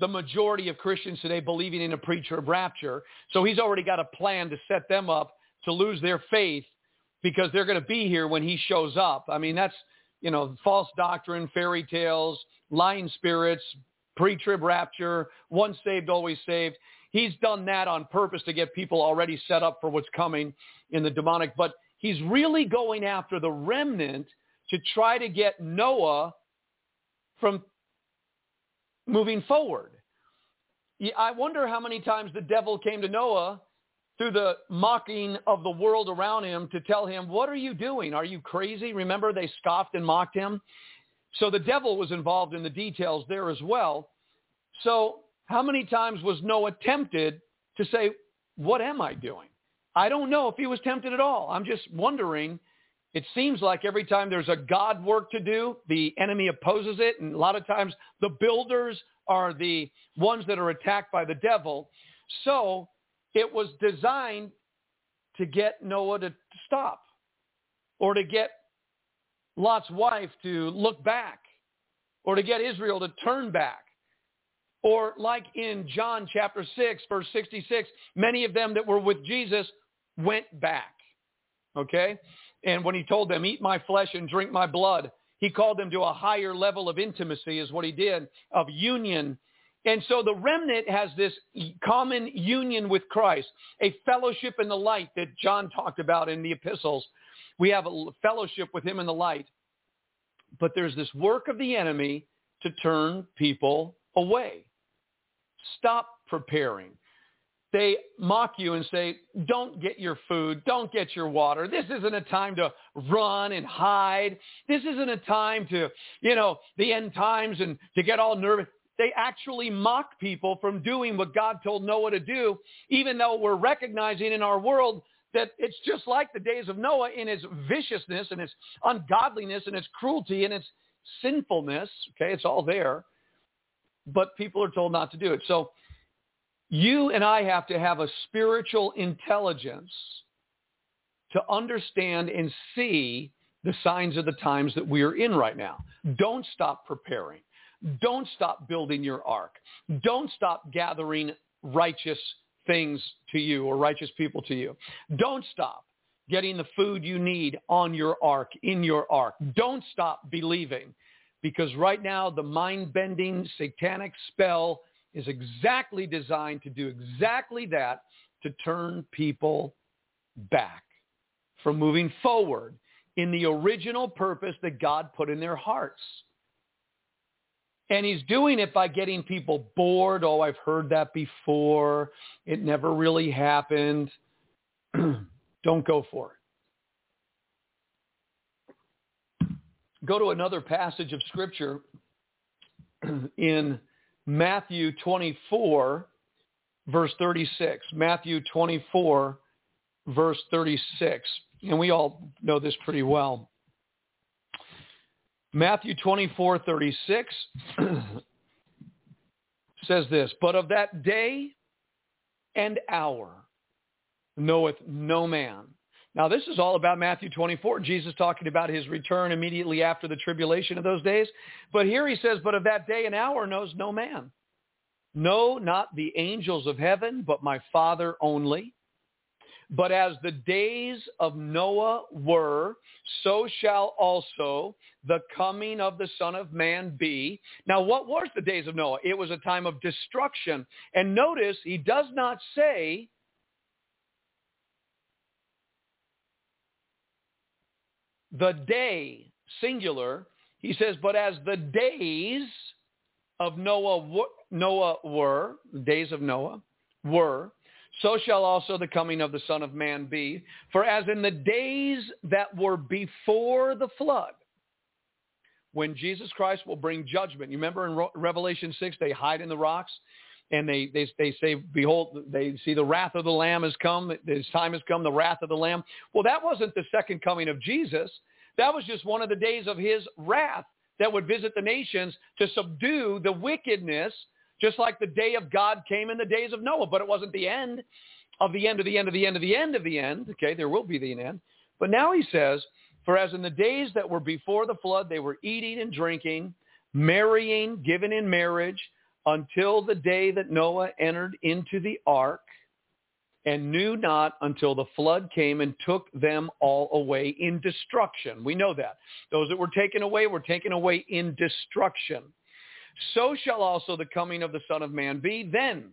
Speaker 3: the majority of Christians today believing in a pre-trib rapture. So he's already got a plan to set them up to lose their faith because they're going to be here when he shows up. I mean, that's, you know, false doctrine, fairy tales, lying spirits, pre-trib rapture, once saved, always saved. He's done that on purpose to get people already set up for what's coming in the demonic. But he's really going after the remnant to try to get Noah from moving forward. I wonder how many times the devil came to Noah through the mocking of the world around him to tell him, what are you doing? Are you crazy? Remember, they scoffed and mocked him. So the devil was involved in the details there as well. So how many times was Noah tempted to say, what am I doing? I don't know if he was tempted at all. I'm just wondering it seems like every time there's a God work to do, the enemy opposes it. And a lot of times the builders are the ones that are attacked by the devil. So it was designed to get Noah to stop or to get Lot's wife to look back or to get Israel to turn back. Or like in John chapter 6, verse 66, many of them that were with Jesus went back. Okay? And when he told them, eat my flesh and drink my blood, he called them to a higher level of intimacy is what he did, of union. And so the remnant has this common union with Christ, a fellowship in the light that John talked about in the epistles. We have a fellowship with him in the light. But there's this work of the enemy to turn people away. Stop preparing they mock you and say, don't get your food, don't get your water. This isn't a time to run and hide. This isn't a time to, you know, the end times and to get all nervous. They actually mock people from doing what God told Noah to do, even though we're recognizing in our world that it's just like the days of Noah in its viciousness and its ungodliness and its cruelty and its sinfulness. Okay, it's all there. But people are told not to do it. So you and I have to have a spiritual intelligence to understand and see the signs of the times that we are in right now. Don't stop preparing. Don't stop building your ark. Don't stop gathering righteous things to you or righteous people to you. Don't stop getting the food you need on your ark, in your ark. Don't stop believing because right now the mind-bending satanic spell is exactly designed to do exactly that, to turn people back from moving forward in the original purpose that God put in their hearts. And he's doing it by getting people bored. Oh, I've heard that before. It never really happened. Don't go for it. Go to another passage of Scripture in Matthew 24, verse 36. Matthew 24, verse 36. And we all know this pretty well. Matthew 24, 36 says this, But of that day and hour knoweth no man. Now this is all about Matthew 24. Jesus talking about his return immediately after the tribulation of those days. But here he says, But of that day and hour knows no man. No, not the angels of heaven, but my Father only. But as the days of Noah were, so shall also the coming of the Son of Man be. Now, what was the days of Noah? It was a time of destruction. And notice, he does not say the day, singular. He says, but as the days of Noah, Noah were, the days of Noah were, so shall also the coming of the Son of Man be. For as in the days that were before the flood, when Jesus Christ will bring judgment. You remember in Revelation 6, they hide in the rocks and they, they, they say, behold, they see the wrath of the Lamb has come. His time has come, the wrath of the Lamb. Well, that wasn't the second coming of Jesus. That was just one of the days of his wrath that would visit the nations to subdue the wickedness just like the day of God came in the days of Noah, but it wasn't the end of the end of the end of the end of the end of the end. Okay, there will be the end. But now he says, for as in the days that were before the flood, they were eating and drinking, marrying, given in marriage, until the day that Noah entered into the ark and knew not until the flood came and took them all away in destruction. We know that. Those that were taken away were taken away in destruction so shall also the coming of the Son of Man be. Then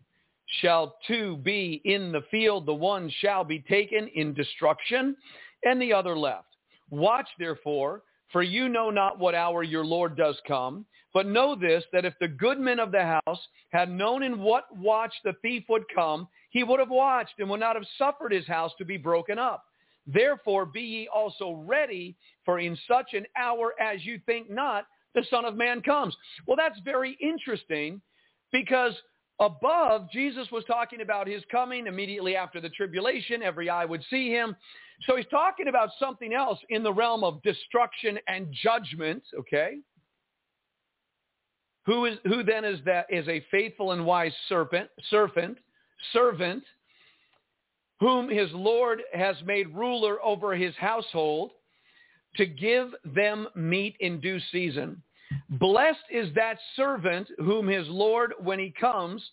Speaker 3: shall two be in the field, the one shall be taken in destruction, and the other left. Watch therefore, for you know not what hour your Lord does come. But know this, that if the good men of the house had known in what watch the thief would come, he would have watched and would not have suffered his house to be broken up. Therefore be ye also ready, for in such an hour as you think not, the Son of Man comes. Well, that's very interesting because above, Jesus was talking about his coming immediately after the tribulation. Every eye would see him. So he's talking about something else in the realm of destruction and judgment, okay? Who is who then is that is a faithful and wise serpent, servant, servant, whom his Lord has made ruler over his household to give them meat in due season. Blessed is that servant whom his Lord, when he comes,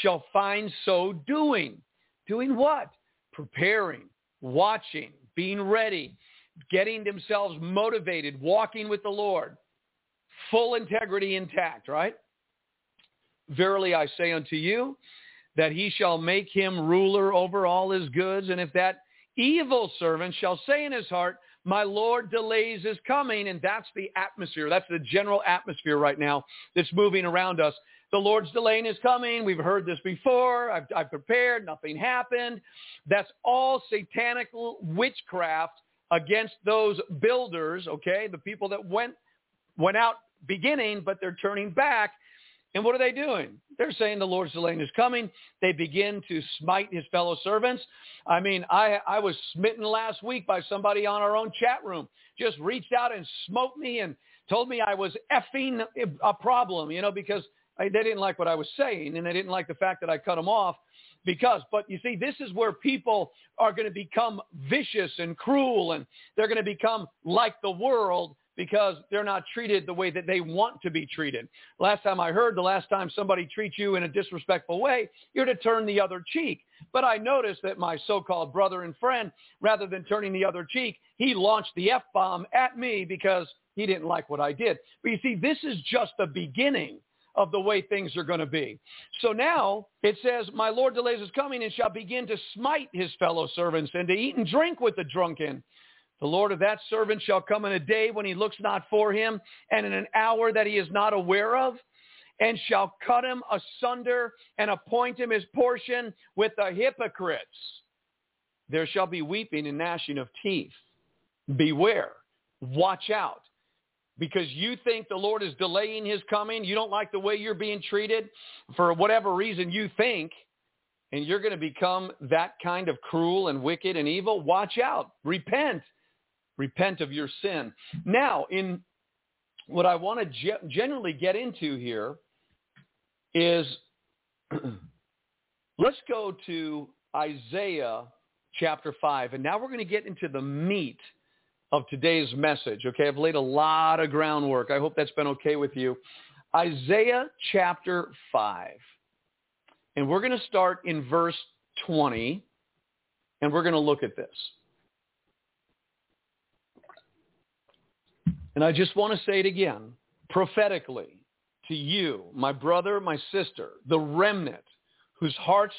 Speaker 3: shall find so doing. Doing what? Preparing, watching, being ready, getting themselves motivated, walking with the Lord. Full integrity intact, right? Verily I say unto you that he shall make him ruler over all his goods. And if that evil servant shall say in his heart, my Lord delays his coming. And that's the atmosphere. That's the general atmosphere right now that's moving around us. The Lord's delaying his coming. We've heard this before. I've, I've prepared. Nothing happened. That's all satanic witchcraft against those builders, okay? The people that went, went out beginning, but they're turning back. And what are they doing? They're saying the Lord's delaying is coming. They begin to smite his fellow servants. I mean, I, I was smitten last week by somebody on our own chat room. Just reached out and smote me and told me I was effing a problem, you know, because I, they didn't like what I was saying and they didn't like the fact that I cut them off because, but you see, this is where people are going to become vicious and cruel and they're going to become like the world because they're not treated the way that they want to be treated. Last time I heard, the last time somebody treats you in a disrespectful way, you're to turn the other cheek. But I noticed that my so-called brother and friend, rather than turning the other cheek, he launched the F-bomb at me because he didn't like what I did. But you see, this is just the beginning of the way things are going to be. So now it says, my Lord delays his coming and shall begin to smite his fellow servants and to eat and drink with the drunken the Lord of that servant shall come in a day when he looks not for him, and in an hour that he is not aware of. and shall cut him asunder and appoint him his portion with the hypocrites. There shall be weeping and gnashing of teeth. Beware. Watch out. Because you think the Lord is delaying his coming. You don't like the way you're being treated. For whatever reason you think and you're going to become that kind of cruel and wicked and evil, watch out. Repent. Repent of your sin. Now, in what I want to ge- generally get into here is let's go to Isaiah chapter 5. And now we're going to get into the meat of today's message. Okay, I've laid a lot of groundwork. I hope that's been okay with you. Isaiah chapter 5. And we're going to start in verse 20, and we're going to look at this. And I just want to say it again, prophetically, to you, my brother, my sister, the remnant whose hearts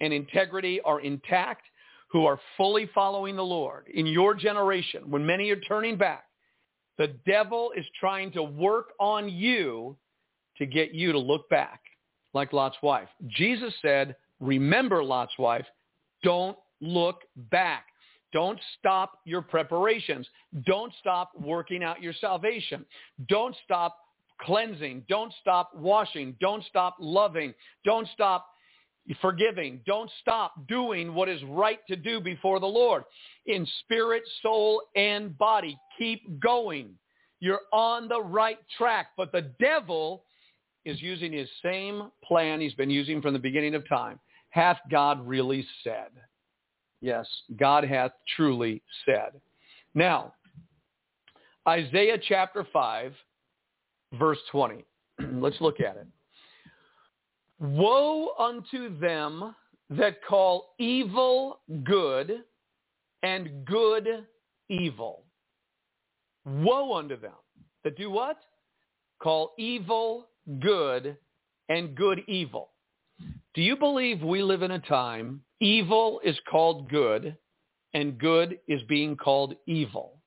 Speaker 3: and integrity are intact, who are fully following the Lord in your generation, when many are turning back, the devil is trying to work on you to get you to look back like Lot's wife. Jesus said, remember Lot's wife, don't look back. Don't stop your preparations. Don't stop working out your salvation. Don't stop cleansing. Don't stop washing. Don't stop loving. Don't stop forgiving. Don't stop doing what is right to do before the Lord in spirit, soul, and body. Keep going. You're on the right track. But the devil is using his same plan he's been using from the beginning of time. Hath God really said? Yes, God hath truly said. Now, Isaiah chapter 5, verse 20. Let's look at it. Woe unto them that call evil good and good evil. Woe unto them that do what? Call evil good and good evil. Do you believe we live in a time evil is called good and good is being called evil?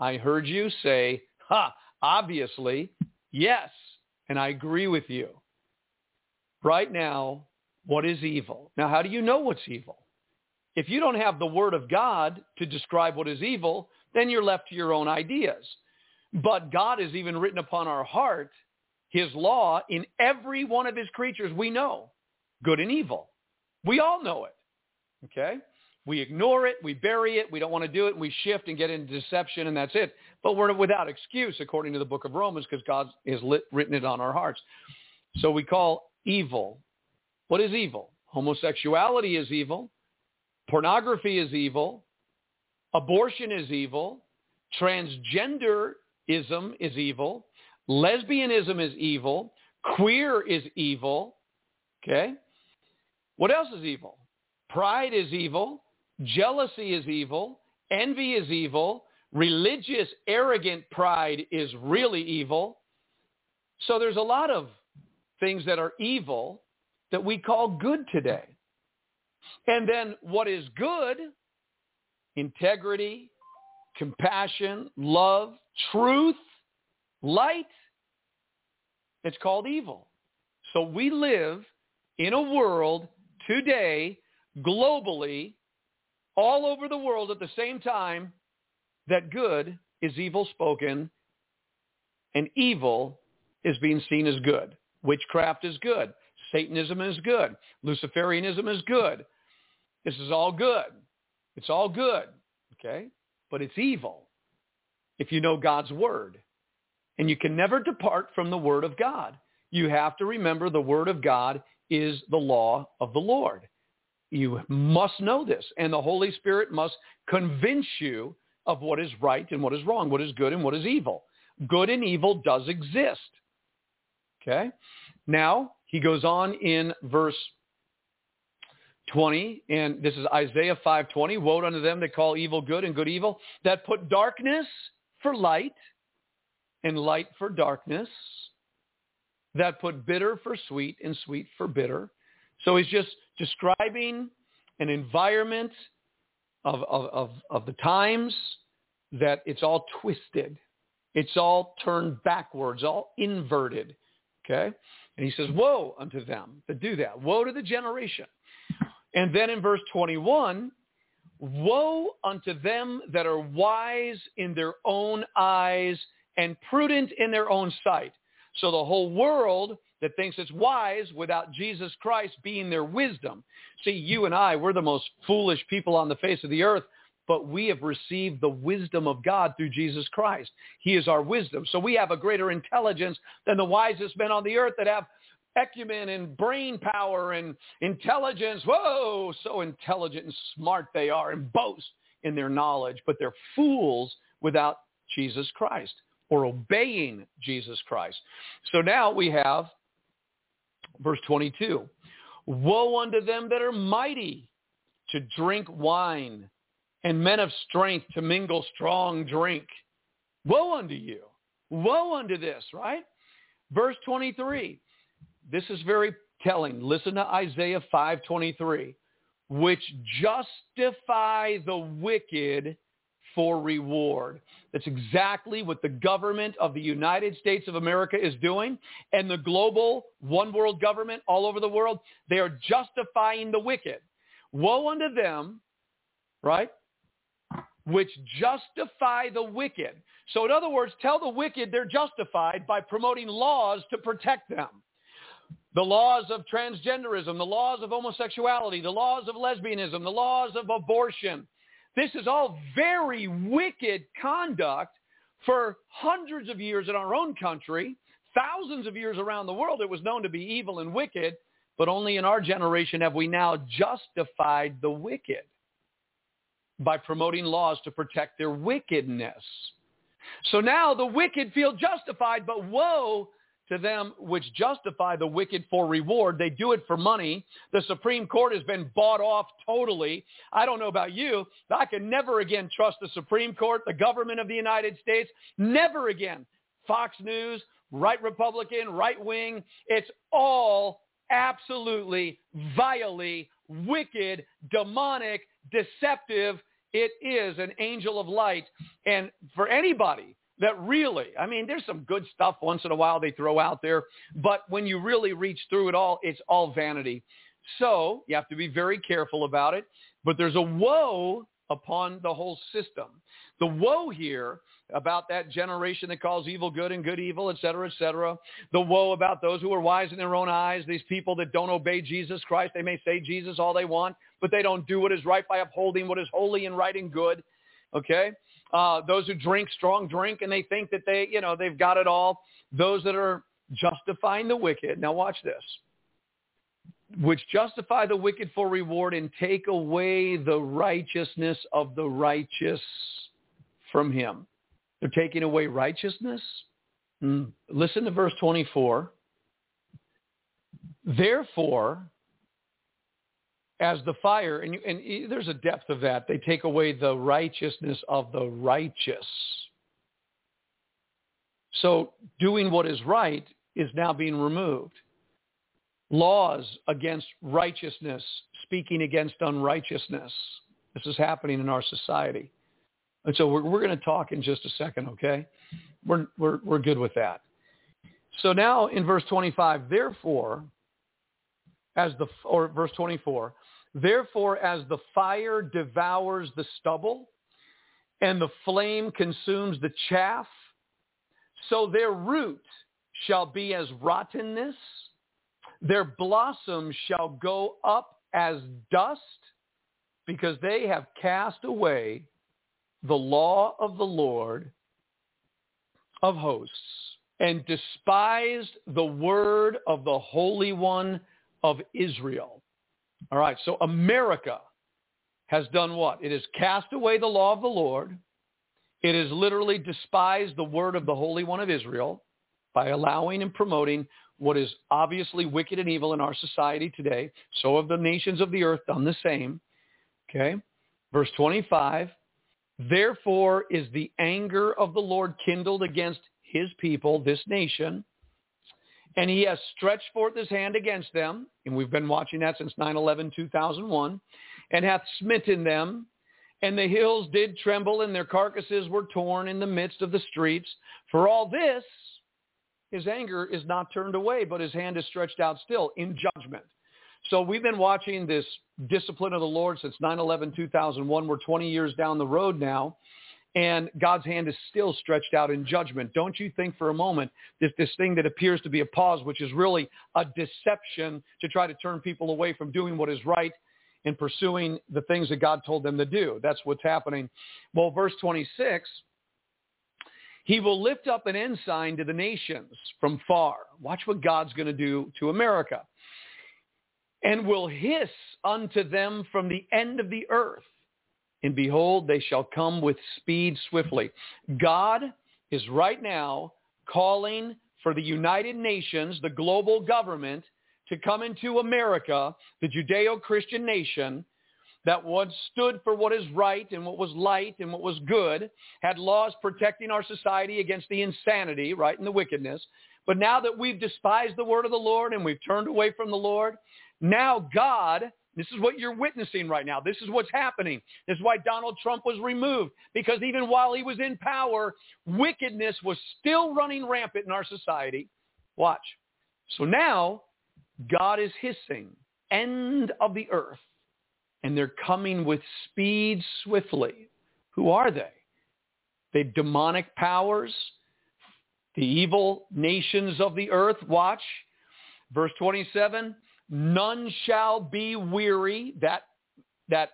Speaker 3: I heard you say, ha, obviously, yes, and I agree with you. Right now, what is evil? Now, how do you know what's evil? If you don't have the word of God to describe what is evil, then you're left to your own ideas. But God has even written upon our heart his law in every one of his creatures we know, good and evil. We all know it. Okay? We ignore it, we bury it, we don't want to do it, we shift and get into deception, and that's it. But we're without excuse, according to the book of Romans, because God has lit, written it on our hearts. So we call evil. What is evil? Homosexuality is evil. Pornography is evil. Abortion is evil. Transgenderism is evil. Lesbianism is evil. Queer is evil. Okay? What else is evil? Pride is evil. Jealousy is evil. Envy is evil. Religious, arrogant pride is really evil. So there's a lot of things that are evil that we call good today. And then what is good? Integrity, compassion, love, truth, light, it's called evil. So we live in a world today, globally, all over the world at the same time, that good is evil spoken and evil is being seen as good. Witchcraft is good. Satanism is good. Luciferianism is good. This is all good. It's all good. Okay? But it's evil if you know God's word. And you can never depart from the word of God. You have to remember the word of God is the law of the Lord. You must know this. And the Holy Spirit must convince you of what is right and what is wrong, what is good and what is evil. Good and evil does exist. Okay? Now, he goes on in verse 20, and this is Isaiah 5.20, Woe unto them that call evil good and good evil, that put darkness for light and light for darkness, that put bitter for sweet and sweet for bitter. So he's just describing an environment of, of, of, of the times that it's all twisted. It's all turned backwards, all inverted. Okay? And he says, woe unto them that do that. Woe to the generation. And then in verse 21, woe unto them that are wise in their own eyes and prudent in their own sight. So the whole world that thinks it's wise without Jesus Christ being their wisdom. See, you and I, we're the most foolish people on the face of the earth, but we have received the wisdom of God through Jesus Christ. He is our wisdom. So we have a greater intelligence than the wisest men on the earth that have acumen and brain power and intelligence. Whoa, so intelligent and smart they are and boast in their knowledge, but they're fools without Jesus Christ or obeying Jesus Christ. So now we have verse 22. Woe unto them that are mighty to drink wine and men of strength to mingle strong drink. Woe unto you. Woe unto this, right? Verse 23. This is very telling. Listen to Isaiah 5:23, which justify the wicked for reward. That's exactly what the government of the United States of America is doing and the global one world government all over the world. They are justifying the wicked. Woe unto them, right? Which justify the wicked. So in other words, tell the wicked they're justified by promoting laws to protect them. The laws of transgenderism, the laws of homosexuality, the laws of lesbianism, the laws of abortion, this is all very wicked conduct for hundreds of years in our own country, thousands of years around the world. It was known to be evil and wicked, but only in our generation have we now justified the wicked by promoting laws to protect their wickedness. So now the wicked feel justified, but woe to them which justify the wicked for reward. They do it for money. The Supreme Court has been bought off totally. I don't know about you, but I can never again trust the Supreme Court, the government of the United States. Never again. Fox News, right Republican, right wing. It's all absolutely, vilely, wicked, demonic, deceptive. It is an angel of light. And for anybody that really, I mean, there's some good stuff once in a while they throw out there, but when you really reach through it all, it's all vanity. So you have to be very careful about it. But there's a woe upon the whole system. The woe here about that generation that calls evil good and good evil, et cetera, et cetera. The woe about those who are wise in their own eyes, these people that don't obey Jesus Christ. They may say Jesus all they want, but they don't do what is right by upholding what is holy and right and good. Okay? Uh, those who drink strong drink and they think that they, you know, they've got it all. Those that are justifying the wicked. Now watch this. Which justify the wicked for reward and take away the righteousness of the righteous from him. They're taking away righteousness. Mm. Listen to verse 24. Therefore, as the fire, and, and there's a depth of that. They take away the righteousness of the righteous. So doing what is right is now being removed. Laws against righteousness, speaking against unrighteousness. This is happening in our society. And so we're, we're going to talk in just a second, okay? We're, we're, we're good with that. So now in verse 25, therefore, as the, or verse 24, Therefore, as the fire devours the stubble and the flame consumes the chaff, so their root shall be as rottenness, their blossoms shall go up as dust, because they have cast away the law of the Lord of hosts and despised the word of the Holy One of Israel. All right, so America has done what? It has cast away the law of the Lord. It has literally despised the word of the Holy One of Israel by allowing and promoting what is obviously wicked and evil in our society today. So have the nations of the earth done the same. Okay. Verse 25, therefore is the anger of the Lord kindled against his people, this nation, and he has stretched forth his hand against them, and we've been watching that since 9-11-2001, and hath smitten them, and the hills did tremble, and their carcasses were torn in the midst of the streets. For all this, his anger is not turned away, but his hand is stretched out still in judgment. So we've been watching this discipline of the Lord since 9-11-2001. We're 20 years down the road now, and God's hand is still stretched out in judgment. Don't you think for a moment that this thing that appears to be a pause, which is really a deception to try to turn people away from doing what is right and pursuing the things that God told them to do. That's what's happening. Well, verse 26, he will lift up an ensign to the nations from far. Watch what God's going to do to America and will hiss unto them from the end of the earth. And behold, they shall come with speed swiftly. God is right now calling for the United Nations, the global government, to come into America, the Judeo-Christian nation, that once stood for what is right and what was light and what was good, had laws protecting our society against the insanity, right, and the wickedness. But now that we've despised the word of the Lord and we've turned away from the Lord, now God, this is what you're witnessing right now. This is what's happening. This is why Donald Trump was removed. Because even while he was in power, wickedness was still running rampant in our society. Watch. So now God is hissing, end of the earth. And they're coming with speed swiftly. Who are they? The demonic powers, the evil nations of the earth. Watch. Verse 27, None shall be weary. That, that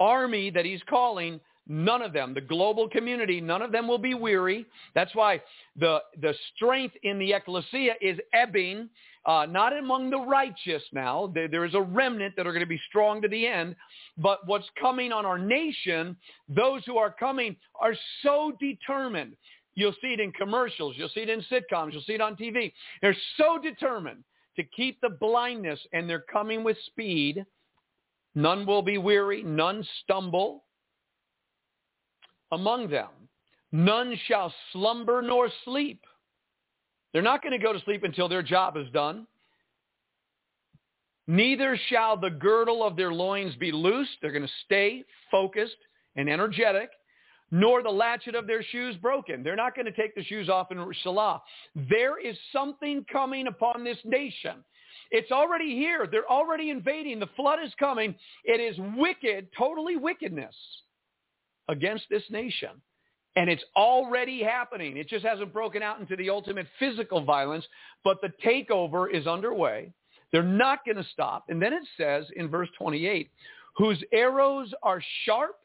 Speaker 3: army that he's calling, none of them, the global community, none of them will be weary. That's why the, the strength in the ecclesia is ebbing, uh, not among the righteous now. There, there is a remnant that are going to be strong to the end. But what's coming on our nation, those who are coming are so determined. You'll see it in commercials. You'll see it in sitcoms. You'll see it on TV. They're so determined to keep the blindness, and they're coming with speed. None will be weary, none stumble among them. None shall slumber nor sleep. They're not going to go to sleep until their job is done. Neither shall the girdle of their loins be loosed. They're going to stay focused and energetic nor the latchet of their shoes broken. They're not going to take the shoes off in Salah. There is something coming upon this nation. It's already here. They're already invading. The flood is coming. It is wicked, totally wickedness against this nation. And it's already happening. It just hasn't broken out into the ultimate physical violence, but the takeover is underway. They're not going to stop. And then it says in verse 28, whose arrows are sharp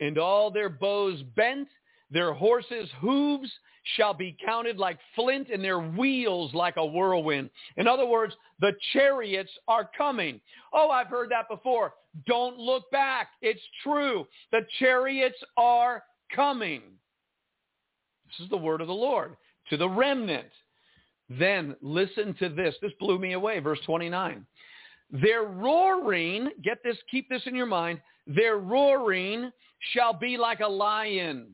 Speaker 3: and all their bows bent. Their horses' hooves shall be counted like flint and their wheels like a whirlwind. In other words, the chariots are coming. Oh, I've heard that before. Don't look back. It's true. The chariots are coming. This is the word of the Lord to the remnant. Then listen to this. This blew me away. Verse 29. Their roaring, get this, keep this in your mind. Their roaring shall be like a lion.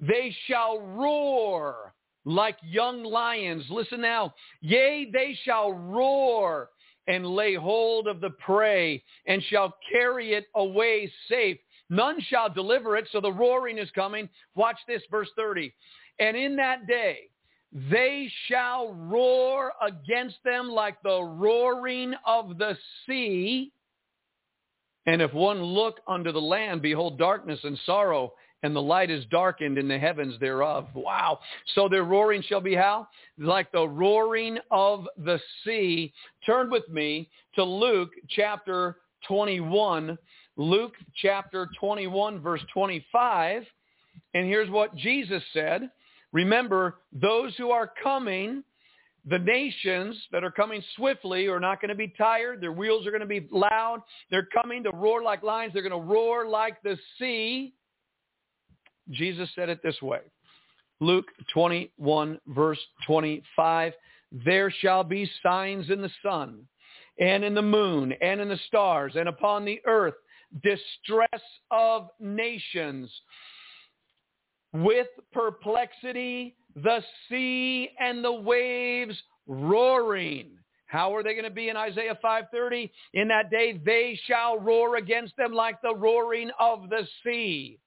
Speaker 3: They shall roar like young lions. Listen now. Yea, they shall roar and lay hold of the prey and shall carry it away safe. None shall deliver it. So the roaring is coming. Watch this, verse 30. And in that day, they shall roar against them like the roaring of the sea and if one look unto the land, behold darkness and sorrow, and the light is darkened in the heavens thereof. Wow. So their roaring shall be how? Like the roaring of the sea. Turn with me to Luke chapter 21. Luke chapter 21 verse 25. And here's what Jesus said. Remember, those who are coming the nations that are coming swiftly are not going to be tired. Their wheels are going to be loud. They're coming to roar like lions. They're going to roar like the sea. Jesus said it this way. Luke 21 verse 25. There shall be signs in the sun and in the moon and in the stars and upon the earth distress of nations with perplexity the sea and the waves roaring. How are they going to be in Isaiah 5:30? In that day they shall roar against them like the roaring of the sea.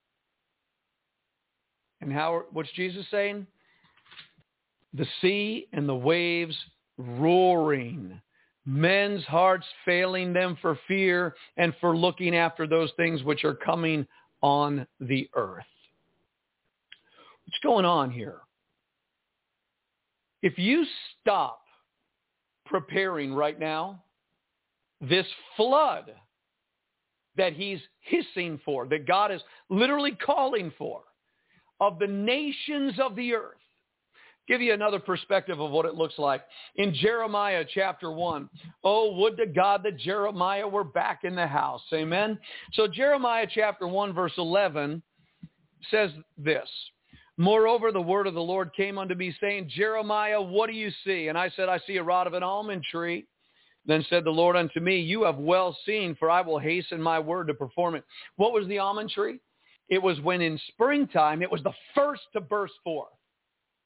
Speaker 3: And how what's Jesus saying? the sea and the waves roaring, men's hearts failing them for fear and for looking after those things which are coming on the earth. What's going on here? If you stop preparing right now, this flood that he's hissing for, that God is literally calling for, of the nations of the earth. Give you another perspective of what it looks like. In Jeremiah chapter 1, oh, would to God that Jeremiah were back in the house. Amen. So Jeremiah chapter 1, verse 11 says this. Moreover, the word of the Lord came unto me, saying, Jeremiah, what do you see? And I said, I see a rod of an almond tree. Then said the Lord unto me, You have well seen, for I will hasten my word to perform it. What was the almond tree? It was when in springtime, it was the first to burst forth.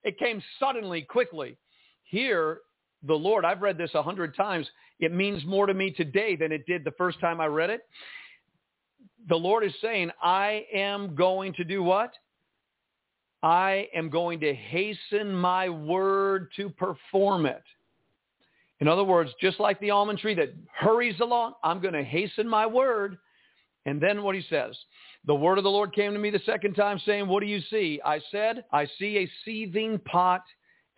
Speaker 3: It came suddenly, quickly. Here, the Lord, I've read this a hundred times. It means more to me today than it did the first time I read it. The Lord is saying, I am going to do what? I am going to hasten my word to perform it. In other words, just like the almond tree that hurries along, I'm going to hasten my word. And then what he says, the word of the Lord came to me the second time saying, what do you see? I said, I see a seething pot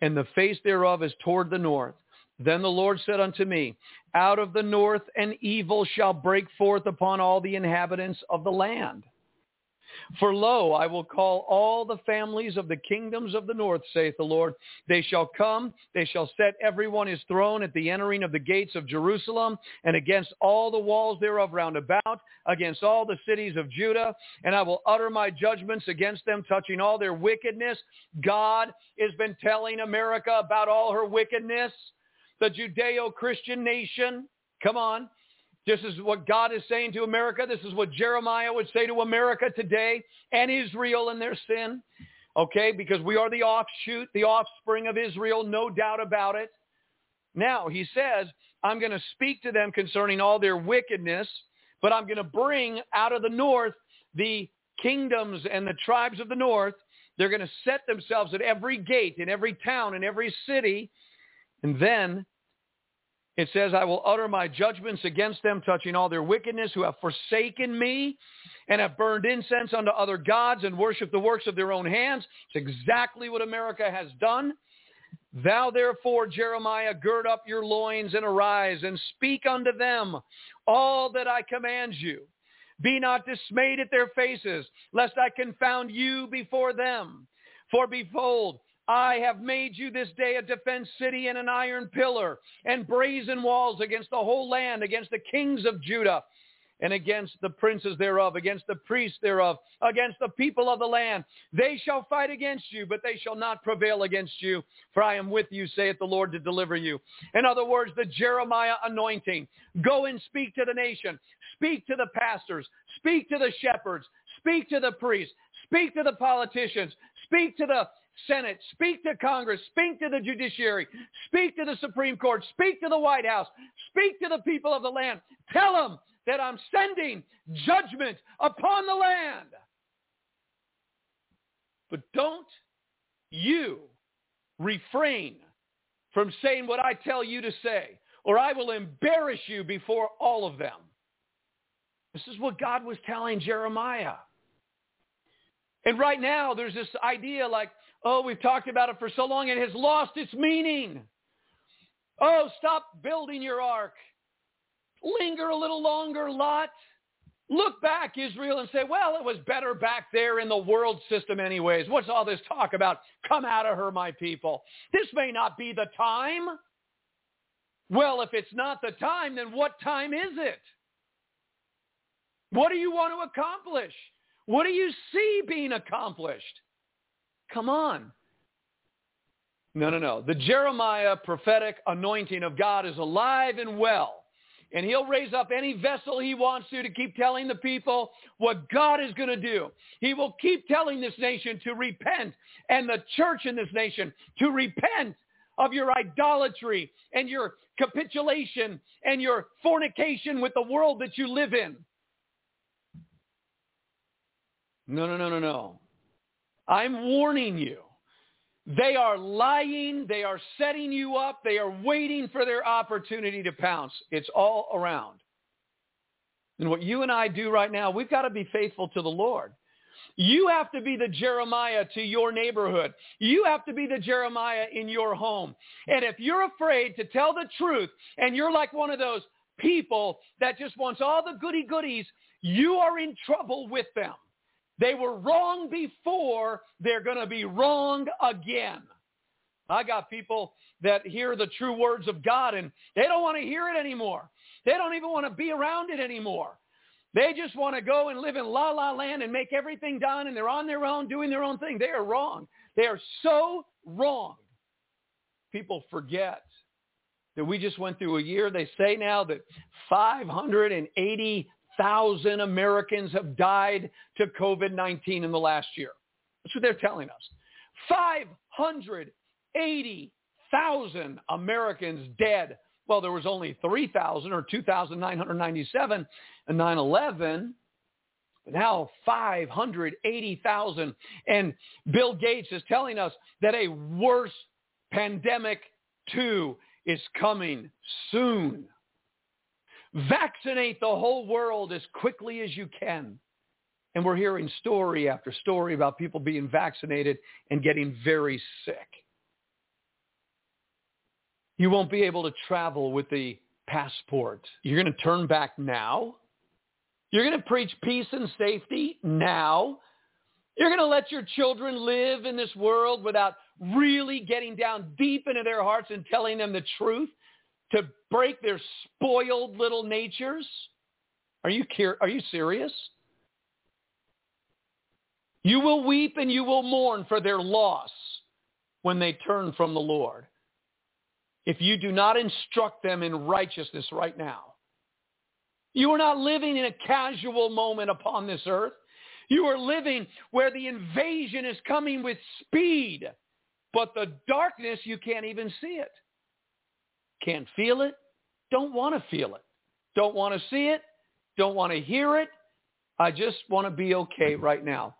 Speaker 3: and the face thereof is toward the north. Then the Lord said unto me, out of the north an evil shall break forth upon all the inhabitants of the land. For lo, I will call all the families of the kingdoms of the north, saith the Lord. They shall come, they shall set everyone his throne at the entering of the gates of Jerusalem, and against all the walls thereof round about, against all the cities of Judah, and I will utter my judgments against them, touching all their wickedness. God has been telling America about all her wickedness. The Judeo-Christian nation, come on, this is what God is saying to America. This is what Jeremiah would say to America today and Israel in their sin. Okay, because we are the offshoot, the offspring of Israel, no doubt about it. Now, he says, I'm going to speak to them concerning all their wickedness, but I'm going to bring out of the north the kingdoms and the tribes of the north. They're going to set themselves at every gate, in every town, in every city. And then it says, I will utter my judgments against them, touching all their wickedness, who have forsaken me and have burned incense unto other gods and worshiped the works of their own hands. It's exactly what America has done. Thou therefore, Jeremiah, gird up your loins and arise and speak unto them all that I command you. Be not dismayed at their faces, lest I confound you before them. For behold, I have made you this day a defense city and an iron pillar and brazen walls against the whole land, against the kings of Judah and against the princes thereof, against the priests thereof, against the people of the land. They shall fight against you, but they shall not prevail against you, for I am with you, saith the Lord, to deliver you. In other words, the Jeremiah anointing. Go and speak to the nation. Speak to the pastors. Speak to the shepherds. Speak to the priests. Speak to the politicians. Speak to the Senate, speak to Congress, speak to the judiciary, speak to the Supreme Court, speak to the White House, speak to the people of the land. Tell them that I'm sending judgment upon the land. But don't you refrain from saying what I tell you to say, or I will embarrass you before all of them. This is what God was telling Jeremiah. And right now, there's this idea like, Oh, we've talked about it for so long. It has lost its meaning. Oh, stop building your ark. Linger a little longer, Lot. Look back, Israel, and say, well, it was better back there in the world system anyways. What's all this talk about? Come out of her, my people. This may not be the time. Well, if it's not the time, then what time is it? What do you want to accomplish? What do you see being accomplished? Come on. No, no, no. The Jeremiah prophetic anointing of God is alive and well. And he'll raise up any vessel he wants to to keep telling the people what God is going to do. He will keep telling this nation to repent and the church in this nation to repent of your idolatry and your capitulation and your fornication with the world that you live in. No, no, no, no, no. I'm warning you They are lying. They are setting you up. They are waiting for their opportunity to pounce. It's all around. And what you and I do right now, we've got to be faithful to the Lord. You have to be the Jeremiah to your neighborhood. You have to be the Jeremiah in your home. And if you're afraid to tell the truth and you're like one of those people that just wants all the goody goodies, you are in trouble with them. They were wrong before. They're going to be wrong again. I got people that hear the true words of God and they don't want to hear it anymore. They don't even want to be around it anymore. They just want to go and live in la la land and make everything done and they're on their own doing their own thing. They are wrong. They are so wrong. People forget that we just went through a year. They say now that 580,000 Americans have died to COVID-19 in the last year. That's what they're telling us. 580,000 Americans dead well, there was only 3,000 or 2,997 and 9-11. Now 580,000. And Bill Gates is telling us that a worse pandemic too is coming soon. Vaccinate the whole world as quickly as you can. And we're hearing story after story about people being vaccinated and getting very sick. You won't be able to travel with the passport. You're going to turn back now. You're going to preach peace and safety now. You're going to let your children live in this world without really getting down deep into their hearts and telling them the truth to break their spoiled little natures. Are you, are you serious? You will weep and you will mourn for their loss when they turn from the Lord if you do not instruct them in righteousness right now. You are not living in a casual moment upon this earth. You are living where the invasion is coming with speed, but the darkness, you can't even see it. Can't feel it. Don't want to feel it. Don't want to see it. Don't want to hear it. I just want to be okay right now.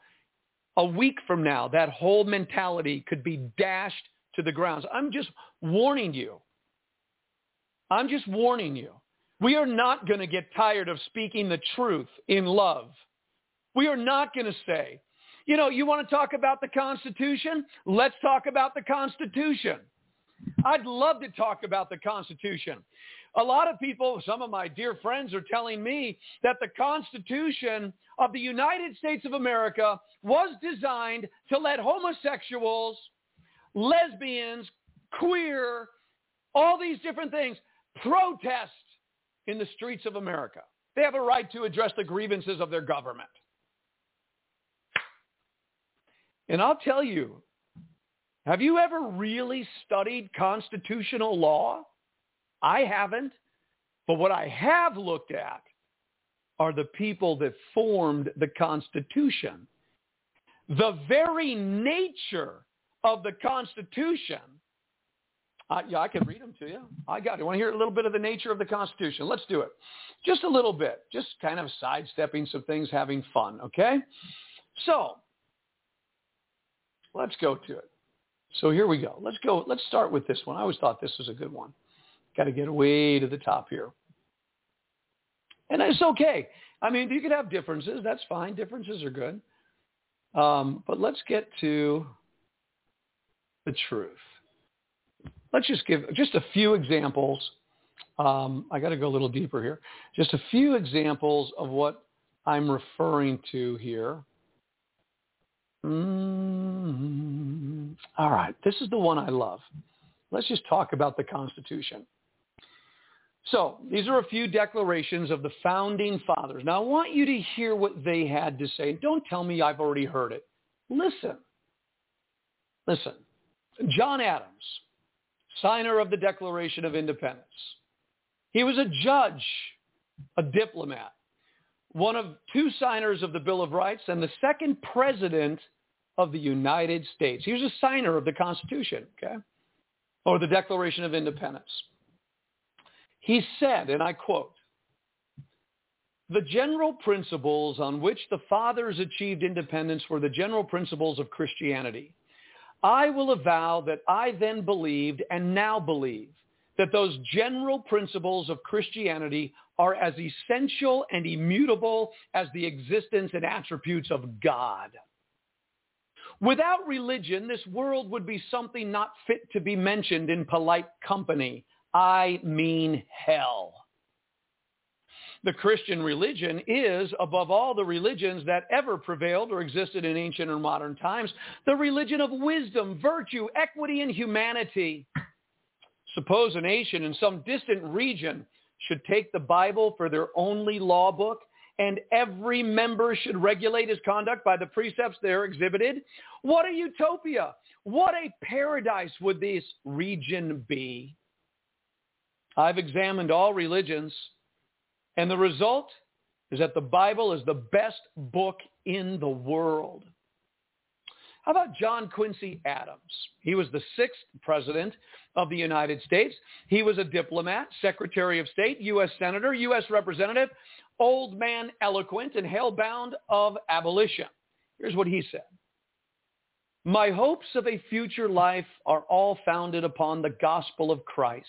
Speaker 3: A week from now, that whole mentality could be dashed to the grounds. I'm just warning you. I'm just warning you. We are not going to get tired of speaking the truth in love. We are not going to say, you know, you want to talk about the Constitution? Let's talk about the Constitution. I'd love to talk about the Constitution. A lot of people, some of my dear friends are telling me that the Constitution of the United States of America was designed to let homosexuals, lesbians, queer, all these different things protest in the streets of America. They have a right to address the grievances of their government. And I'll tell you, have you ever really studied constitutional law? I haven't. But what I have looked at are the people that formed the Constitution. The very nature of the Constitution uh, yeah, I can read them to you. I got it. Want to hear a little bit of the nature of the Constitution? Let's do it. Just a little bit. Just kind of sidestepping some things, having fun, okay? So, let's go to it. So here we go. Let's go. Let's start with this one. I always thought this was a good one. Got to get way to the top here. And it's okay. I mean, you could have differences. That's fine. Differences are good. Um, but let's get to the truth let's just give just a few examples. Um, I got to go a little deeper here. Just a few examples of what I'm referring to here. Mm-hmm. All right, this is the one I love. Let's just talk about the Constitution. So these are a few declarations of the founding fathers. Now I want you to hear what they had to say. Don't tell me I've already heard it. Listen. Listen. John Adams, signer of the Declaration of Independence. He was a judge, a diplomat, one of two signers of the Bill of Rights, and the second president of the United States. He was a signer of the Constitution, okay, or the Declaration of Independence. He said, and I quote, the general principles on which the fathers achieved independence were the general principles of Christianity. I will avow that I then believed and now believe that those general principles of Christianity are as essential and immutable as the existence and attributes of God. Without religion, this world would be something not fit to be mentioned in polite company. I mean hell. The Christian religion is, above all the religions that ever prevailed or existed in ancient or modern times, the religion of wisdom, virtue, equity, and humanity. Suppose a nation in some distant region should take the Bible for their only law book and every member should regulate his conduct by the precepts there exhibited. What a utopia! What a paradise would this region be? I've examined all religions, and the result is that the Bible is the best book in the world. How about John Quincy Adams? He was the sixth president of the United States. He was a diplomat, Secretary of State, U.S. Senator, U.S. Representative, old man eloquent and hellhound of abolition. Here's what he said. My hopes of a future life are all founded upon the gospel of Christ.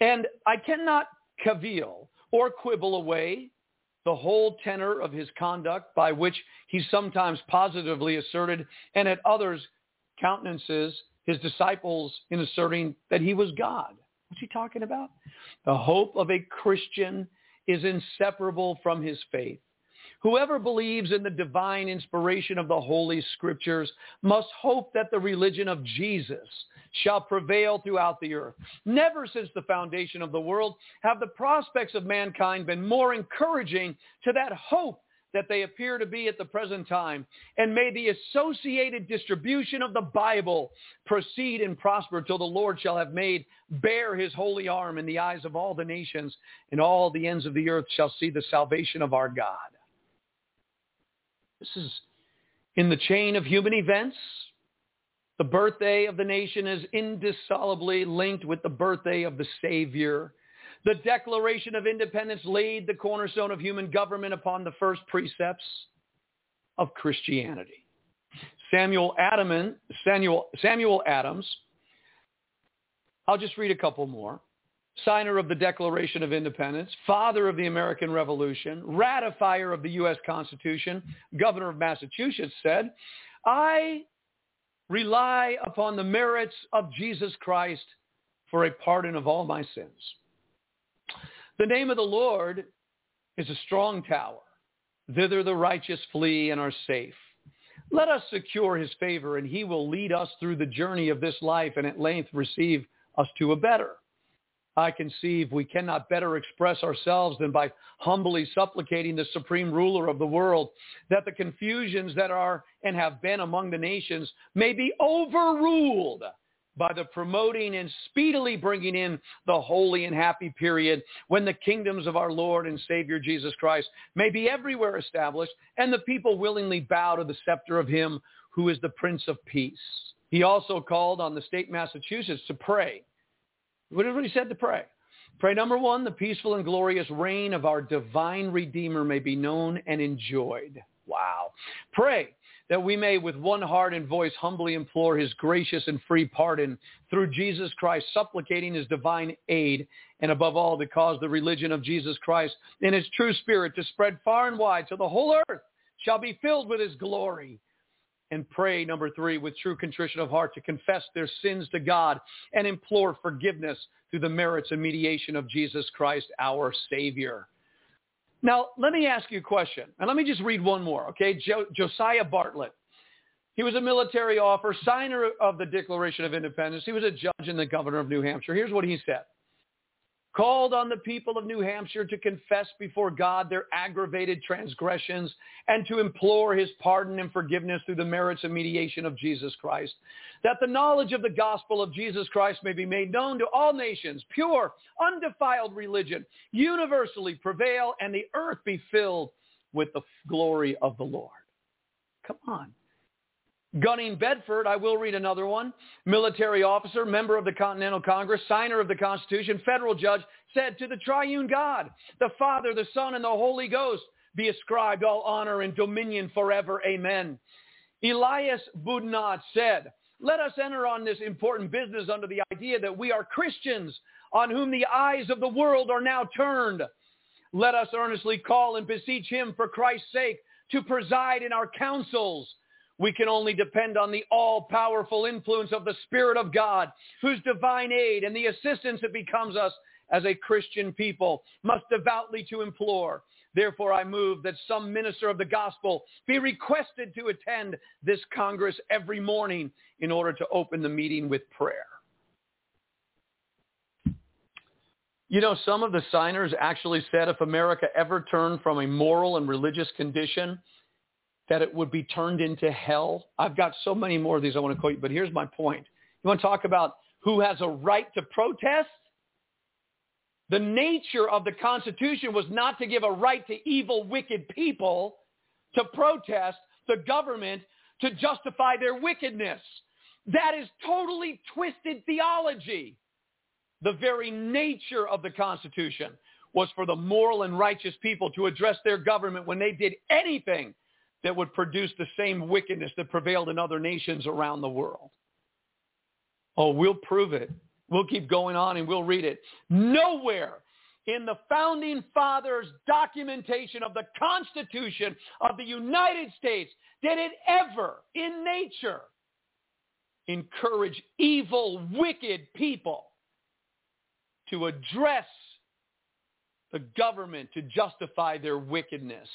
Speaker 3: And I cannot cavil or quibble away the whole tenor of his conduct by which he sometimes positively asserted and at others countenances his disciples in asserting that he was God. What's he talking about? The hope of a Christian is inseparable from his faith. Whoever believes in the divine inspiration of the Holy Scriptures must hope that the religion of Jesus shall prevail throughout the earth. Never since the foundation of the world have the prospects of mankind been more encouraging to that hope that they appear to be at the present time. And may the associated distribution of the Bible proceed and prosper till the Lord shall have made bare his holy arm in the eyes of all the nations, and all the ends of the earth shall see the salvation of our God. This is in the chain of human events. The birthday of the nation is indissolubly linked with the birthday of the Savior. The Declaration of Independence laid the cornerstone of human government upon the first precepts of Christianity. Samuel, Adaman, Samuel, Samuel Adams, I'll just read a couple more. Signer of the Declaration of Independence, father of the American Revolution, ratifier of the U.S. Constitution, governor of Massachusetts said, I rely upon the merits of Jesus Christ for a pardon of all my sins. The name of the Lord is a strong tower. Thither the righteous flee and are safe. Let us secure his favor, and he will lead us through the journey of this life and at length receive us to a better. I conceive we cannot better express ourselves than by humbly supplicating the supreme ruler of the world that the confusions that are and have been among the nations may be overruled by the promoting and speedily bringing in the holy and happy period when the kingdoms of our Lord and Savior Jesus Christ may be everywhere established and the people willingly bow to the scepter of him who is the Prince of Peace. He also called on the state Massachusetts to pray. What did he said to pray? Pray number one, the peaceful and glorious reign of our divine Redeemer may be known and enjoyed. Wow. Pray that we may with one heart and voice humbly implore his gracious and free pardon through Jesus Christ, supplicating his divine aid, and above all to cause the religion of Jesus Christ in his true spirit to spread far and wide so the whole earth shall be filled with his glory. And pray, number three, with true contrition of heart to confess their sins to God and implore forgiveness through the merits and mediation of Jesus Christ, our Savior. Now, let me ask you a question, and let me just read one more, okay? Jo- Josiah Bartlett. He was a military officer, signer of the Declaration of Independence. He was a judge and the governor of New Hampshire. Here's what he said called on the people of New Hampshire to confess before God their aggravated transgressions and to implore his pardon and forgiveness through the merits and mediation of Jesus Christ, that the knowledge of the gospel of Jesus Christ may be made known to all nations, pure, undefiled religion, universally prevail, and the earth be filled with the glory of the Lord. Come on. Gunning Bedford, I will read another one. Military officer, member of the Continental Congress, signer of the Constitution, federal judge, said to the triune God, the Father, the Son, and the Holy Ghost, be ascribed all honor and dominion forever. Amen. Elias Boudinot said, let us enter on this important business under the idea that we are Christians on whom the eyes of the world are now turned. Let us earnestly call and beseech him for Christ's sake to preside in our councils. We can only depend on the all-powerful influence of the Spirit of God, whose divine aid and the assistance it becomes us as a Christian people must devoutly to implore. Therefore, I move that some minister of the gospel be requested to attend this Congress every morning in order to open the meeting with prayer. You know, some of the signers actually said if America ever turned from a moral and religious condition, that it would be turned into hell. I've got so many more of these I want to quote you, but here's my point. You want to talk about who has a right to protest? The nature of the Constitution was not to give a right to evil, wicked people to protest the government to justify their wickedness. That is totally twisted theology. The very nature of the Constitution was for the moral and righteous people to address their government when they did anything that would produce the same wickedness that prevailed in other nations around the world. Oh, we'll prove it. We'll keep going on and we'll read it. Nowhere in the founding fathers' documentation of the Constitution of the United States did it ever, in nature, encourage evil, wicked people to address the government to justify their wickedness.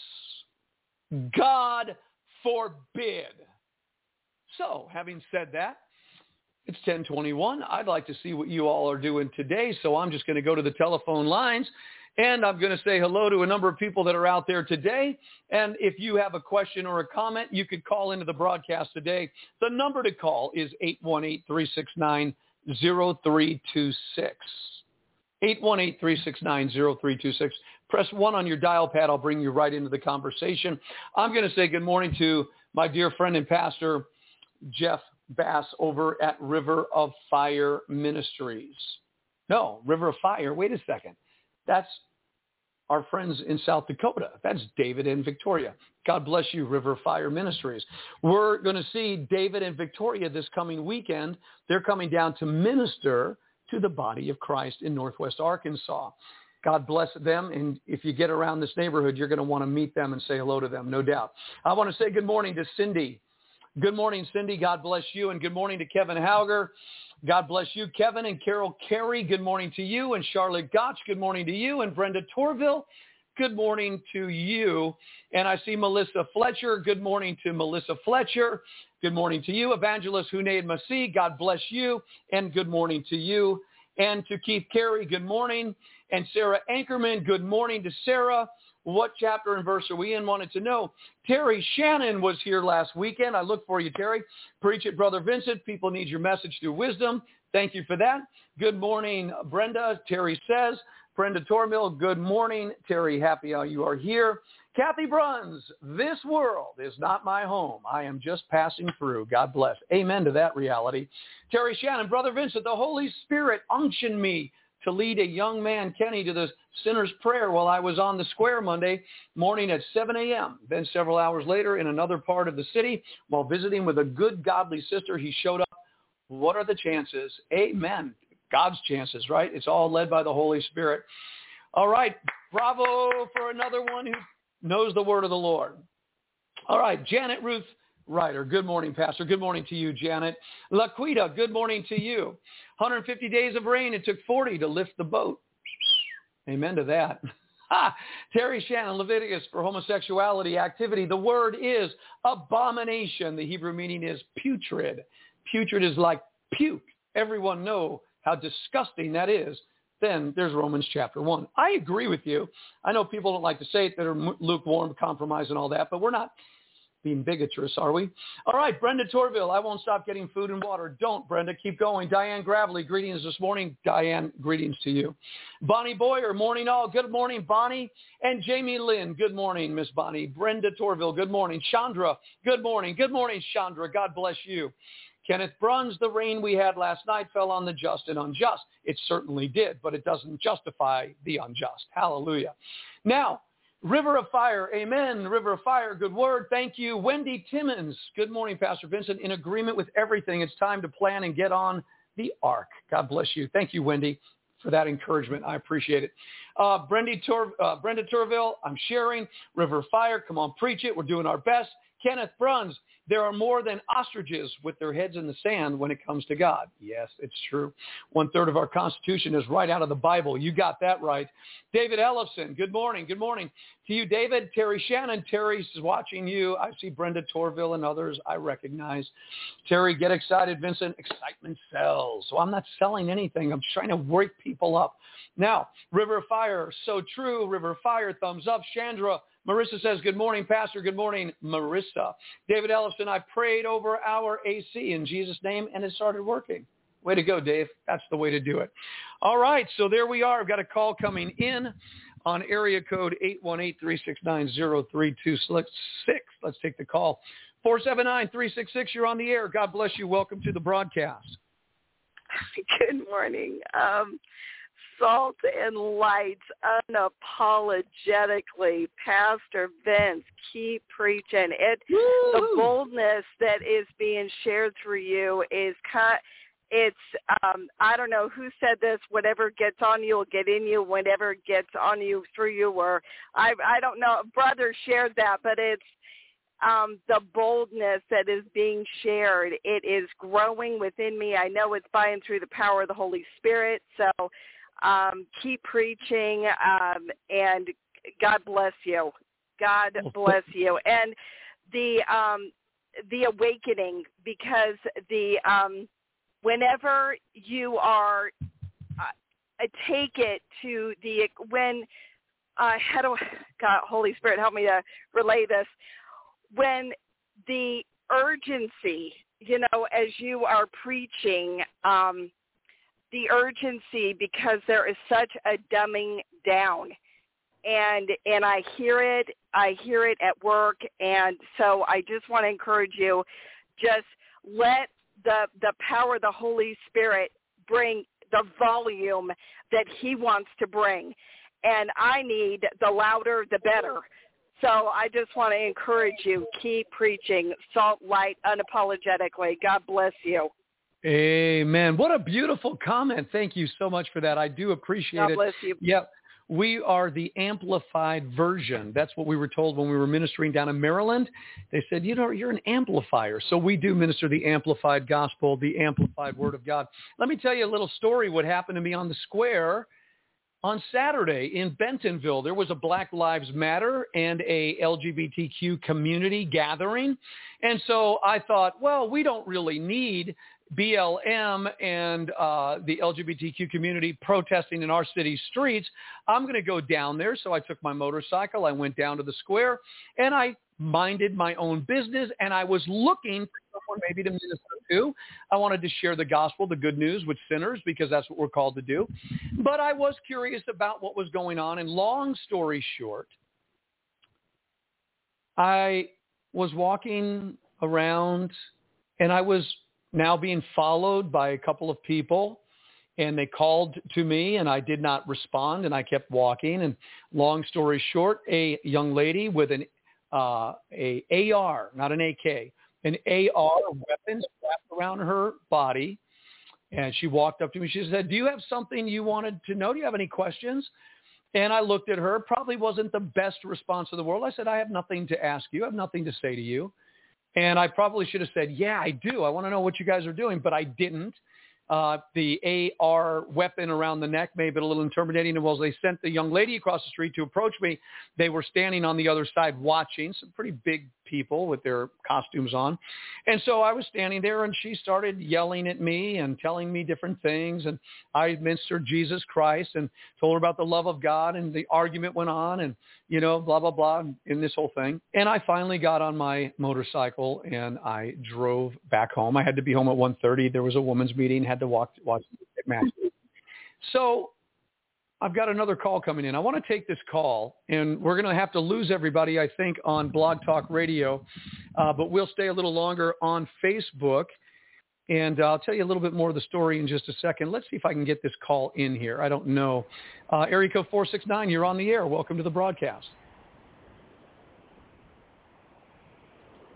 Speaker 3: God forbid. So, having said that, it's 1021. I'd like to see what you all are doing today, so I'm just going to go to the telephone lines and I'm going to say hello to a number of people that are out there today. And if you have a question or a comment, you could call into the broadcast today. The number to call is 818-369-0326. 818-369-0326. Press 1 on your dial pad. I'll bring you right into the conversation. I'm going to say good morning to my dear friend and pastor, Jeff Bass, over at River of Fire Ministries. No, River of Fire. Wait a second. That's our friends in South Dakota. That's David and Victoria. God bless you, River of Fire Ministries. We're going to see David and Victoria this coming weekend. They're coming down to minister to the body of Christ in Northwest Arkansas. God bless them. And if you get around this neighborhood, you're going to want to meet them and say hello to them, no doubt. I want to say good morning to Cindy. Good morning, Cindy. God bless you. And good morning to Kevin Hauger. God bless you, Kevin and Carol Carey. Good morning to you. And Charlotte Gotch, good morning to you. And Brenda Torville, good morning to you. And I see Melissa Fletcher. Good morning to Melissa Fletcher. Good morning to you. Evangelist Hunaid Masih, God bless you. And good morning to you. And to Keith Carey, good morning. And Sarah Ankerman, good morning to Sarah. What chapter and verse are we in? Wanted to know. Terry Shannon was here last weekend. I look for you, Terry. Preach it, Brother Vincent. People need your message through wisdom. Thank you for that. Good morning, Brenda. Terry says. Brenda Tormill, good morning. Terry, happy you are here. Kathy Bruns, this world is not my home. I am just passing through. God bless. Amen to that reality. Terry Shannon, Brother Vincent, the Holy Spirit unctioned me to lead a young man, Kenny, to the sinner's prayer while I was on the square Monday morning at 7 a.m. Then several hours later in another part of the city, while visiting with a good godly sister, he showed up. What are the chances? Amen. God's chances, right? It's all led by the Holy Spirit. All right. Bravo for another one who knows the word of the Lord. All right. Janet Ruth Ryder. Good morning, Pastor. Good morning to you, Janet. Laquita, good morning to you. 150 days of rain. It took 40 to lift the boat. Amen to that. Terry Shannon, Leviticus for homosexuality activity. The word is abomination. The Hebrew meaning is putrid. Putrid is like puke. Everyone know how disgusting that is, then there's Romans chapter 1. I agree with you. I know people don't like to say it, that are lukewarm, compromise, and all that, but we're not being bigotous, are we? All right, Brenda Torville, I won't stop getting food and water. Don't, Brenda. Keep going. Diane Gravely, greetings this morning. Diane, greetings to you. Bonnie Boyer, morning all. Good morning, Bonnie. And Jamie Lynn, good morning, Miss Bonnie. Brenda Torville, good morning. Chandra, good morning. Good morning, Chandra. God bless you. Kenneth Bruns, the rain we had last night fell on the just and unjust. It certainly did, but it doesn't justify the unjust. Hallelujah. Now, River of Fire, amen. River of Fire, good word. Thank you. Wendy Timmons, good morning, Pastor Vincent. In agreement with everything, it's time to plan and get on the ark. God bless you. Thank you, Wendy, for that encouragement. I appreciate it. Uh, Tur- uh, Brenda Turville, I'm sharing. River of Fire, come on, preach it. We're doing our best. Kenneth Bruns, there are more than ostriches with their heads in the sand when it comes to God. Yes, it's true. One third of our Constitution is right out of the Bible. You got that right. David Ellison, good morning. Good morning to you, David. Terry Shannon. Terry is watching you. I see Brenda Torville and others I recognize. Terry, get excited. Vincent, excitement sells. So I'm not selling anything. I'm trying to wake people up. Now, River of Fire, so true. River Fire, thumbs up. Chandra, Marissa says, good morning, Pastor. Good morning, Marissa. David Ellison, I prayed over our AC in Jesus' name, and it started working. Way to go, Dave. That's the way to do it. All right, so there we are. I've got a call coming in on area code 818-369-0326. Let's take the call. 479-366, you're on the air. God bless you. Welcome to the broadcast.
Speaker 4: Good morning. Um, salt and light unapologetically. Pastor Vince, keep preaching. It Woo! the boldness that is being shared through you is kind it's um I don't know who said this, whatever gets on you will get in you, whatever gets on you through you or I I don't know. Brother shared that, but it's um, the boldness that is being shared. It is growing within me. I know it's by and through the power of the Holy Spirit. So um, keep preaching, um, and God bless you. God bless you. And the um, the awakening, because the um, whenever you are uh, take it to the when uh, how do God Holy Spirit help me to relay this when the urgency, you know, as you are preaching. Um, the urgency because there is such a dumbing down. And and I hear it I hear it at work. And so I just want to encourage you just let the the power of the Holy Spirit bring the volume that he wants to bring. And I need the louder the better. So I just want to encourage you keep preaching salt light unapologetically. God bless you
Speaker 3: Amen. What a beautiful comment. Thank you so much for that. I do appreciate
Speaker 4: God
Speaker 3: it.
Speaker 4: bless you.
Speaker 3: Yep. We are the amplified version. That's what we were told when we were ministering down in Maryland. They said, you know, you're an amplifier. So we do minister the amplified gospel, the amplified word of God. Let me tell you a little story what happened to me on the square on Saturday in Bentonville. There was a Black Lives Matter and a LGBTQ community gathering. And so I thought, well, we don't really need BLM and uh, the LGBTQ community protesting in our city streets, I'm going to go down there. So I took my motorcycle. I went down to the square and I minded my own business and I was looking for someone maybe to minister to. I wanted to share the gospel, the good news with sinners because that's what we're called to do. But I was curious about what was going on. And long story short, I was walking around and I was now being followed by a couple of people and they called to me and I did not respond and I kept walking. And long story short a young lady with an uh, a AR not an AK an AR weapon strapped around her body and she walked up to me. She said do you have something you wanted to know? Do you have any questions? And I looked at her. Probably wasn't the best response in the world. I said I have nothing to ask you. I have nothing to say to you and I probably should have said, yeah, I do. I want to know what you guys are doing, but I didn't. Uh, the AR weapon around the neck have been a little intimidating. And as they sent the young lady across the street to approach me, they were standing on the other side watching, some pretty big people with their costumes on. And so I was standing there and she started yelling at me and telling me different things. And I ministered Jesus Christ and told her about the love of God and the argument went on and, you know, blah, blah, blah in this whole thing. And I finally got on my motorcycle and I drove back home. I had to be home at 1.30. There was a women's meeting, had to walk, watch the. So I've got another call coming in. I want to take this call, and we're going to have to lose everybody, I think, on Blog Talk Radio, uh, but we'll stay a little longer on Facebook. And uh, I'll tell you a little bit more of the story in just a second. Let's see if I can get this call in here. I don't know. Uh, area code 469, you're on the air. Welcome to the broadcast.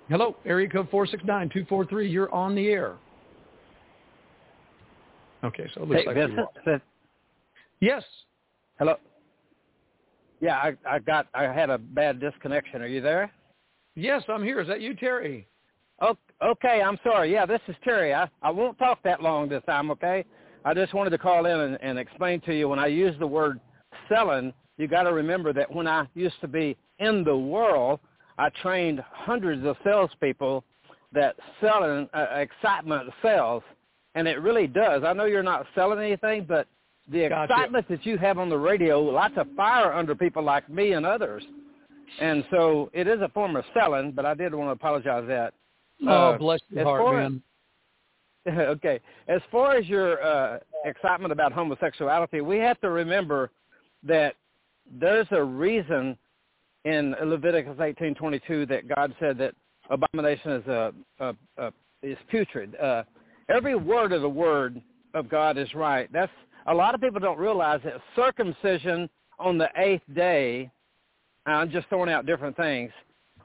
Speaker 3: Hello, area code 469-243, you're on the air. Okay, so it looks
Speaker 5: hey,
Speaker 3: like
Speaker 5: Vincent,
Speaker 3: Yes.
Speaker 5: Hello. Yeah, I, I got I had a bad disconnection. Are you there?
Speaker 3: Yes, I'm here. Is that you, Terry?
Speaker 5: Oh, okay. I'm sorry. Yeah, this is Terry. I I won't talk that long this time. Okay. I just wanted to call in and, and explain to you when I use the word selling, you got to remember that when I used to be in the world, I trained hundreds of salespeople that selling uh, excitement sells, and it really does. I know you're not selling anything, but the
Speaker 3: Gotcha.
Speaker 5: excitement that you have on the radio lights a fire under people like me and others. And so it is a form of selling, but I did want to apologize that.
Speaker 3: Oh,
Speaker 5: Uh,
Speaker 3: bless your heart, man.
Speaker 5: okay. As far as your uh, excitement about homosexuality, we have to remember that there's a reason in Leviticus 18:22 that God said that abomination is a, a, a is putrid. Uh, every word of the word of God is right. That's a lot of people don't realize that circumcision on the eighth day. I'm just throwing out different things.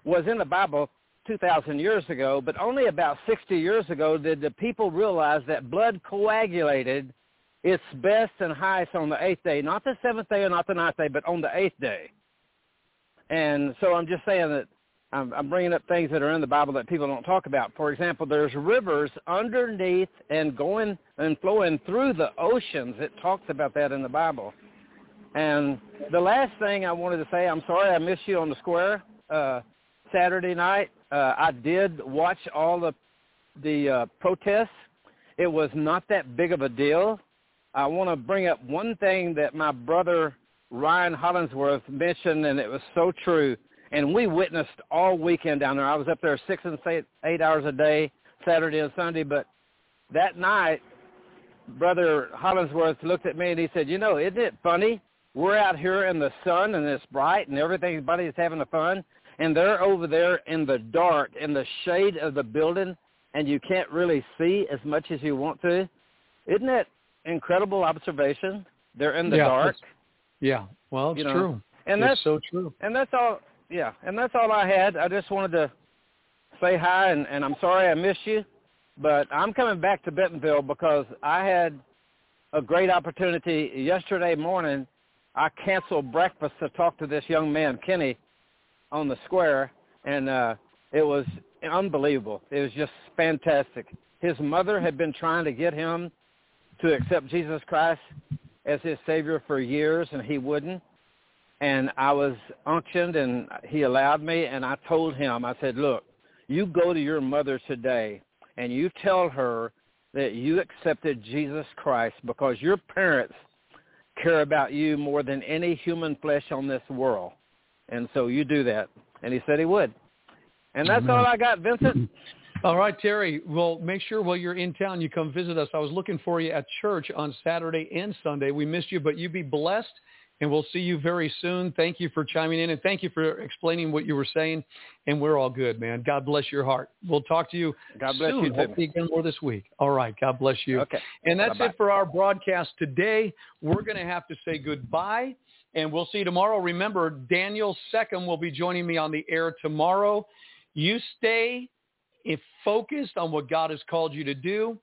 Speaker 5: Was in the Bible 2,000 years ago, but only about 60 years ago did the people realize that blood coagulated its best and highest on the eighth day, not the seventh day or not the ninth day, but on the eighth day. And so I'm just saying that I'm, I'm bringing up things that are in the Bible that people don't talk about. For example, there's rivers underneath and going and flowing through the oceans. It talks about that in the Bible. And the last thing I wanted to say, I'm sorry I missed you on the square uh, Saturday night. Uh, I did watch all the the uh, protests. It was not that big of a deal. I want to bring up one thing that my brother Ryan Hollingsworth mentioned, and it was so true. And we witnessed all weekend down there. I was up there six and eight, eight hours a day, Saturday and Sunday. But that night, Brother Hollingsworth looked at me and he said, "You know, isn't it funny? We're out here in the sun and it's bright and everybody's having a fun, and they're over there in the dark, in the shade of the building, and you can't really see as much as you want to. Isn't that incredible observation? They're in the
Speaker 3: Yeah,
Speaker 5: dark,
Speaker 3: Yeah. Well, it's
Speaker 5: You know,
Speaker 3: true.
Speaker 5: and
Speaker 3: it's
Speaker 5: that's
Speaker 3: so true.
Speaker 5: and that's all. Yeah, and that's all I had. I just wanted to say hi, and, and I'm sorry I missed you, but I'm coming back to Bentonville because I had a great opportunity yesterday morning. I canceled breakfast to talk to this young man, Kenny, on the square, and uh, it was unbelievable. It was just fantastic. His mother had been trying to get him to accept Jesus Christ as his Savior for years, and he wouldn't. And I was unctioned, and he allowed me, and I told him, I said, look, you go to your mother today, and you tell her that you accepted Jesus Christ because your parents care about you more than any human flesh on this world. And so you do that. And he said he would. And that's all I got, Vincent.
Speaker 3: All right, Terry. Well, make sure while you're in town you come visit us. I was looking for you at church on Saturday and Sunday. We missed you, but you be blessed, and we'll see you very soon. Thank you for chiming in, and thank you for explaining what you were saying. And we're all good, man. God bless your heart. We'll talk to you
Speaker 5: God bless
Speaker 3: soon.
Speaker 5: you.
Speaker 3: Hopefully again more this week. All right. God bless you.
Speaker 5: Okay.
Speaker 3: And that's
Speaker 5: Bye-bye.
Speaker 3: it for our broadcast today. We're going to have to say goodbye, and we'll see you tomorrow. Remember, Daniel Second will be joining me on the air tomorrow. You stay focused on what God has called you to do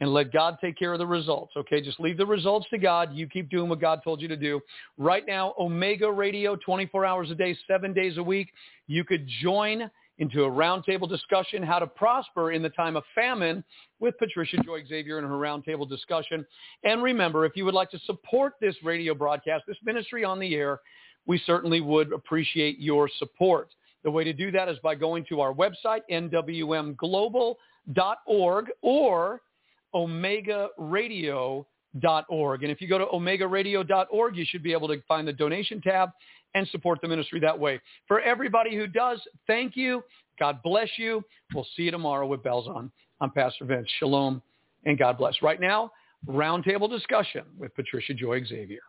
Speaker 3: and let God take care of the results. Okay, just leave the results to God. You keep doing what God told you to do. Right now, Omega Radio, 24 hours a day, seven days a week. You could join into a roundtable discussion, how to prosper in the time of famine with Patricia Joy Xavier and her roundtable discussion. And remember, if you would like to support this radio broadcast, this ministry on the air, we certainly would appreciate your support. The way to do that is by going to our website, nwmglobal.org or omegaradio.org. And if you go to omegaradio.org, you should be able to find the donation tab and support the ministry that way. For everybody who does, thank you. God bless you. We'll see you tomorrow with Bells On. I'm Pastor Vince. Shalom and God bless. Right now, roundtable discussion with Patricia Joy Xavier.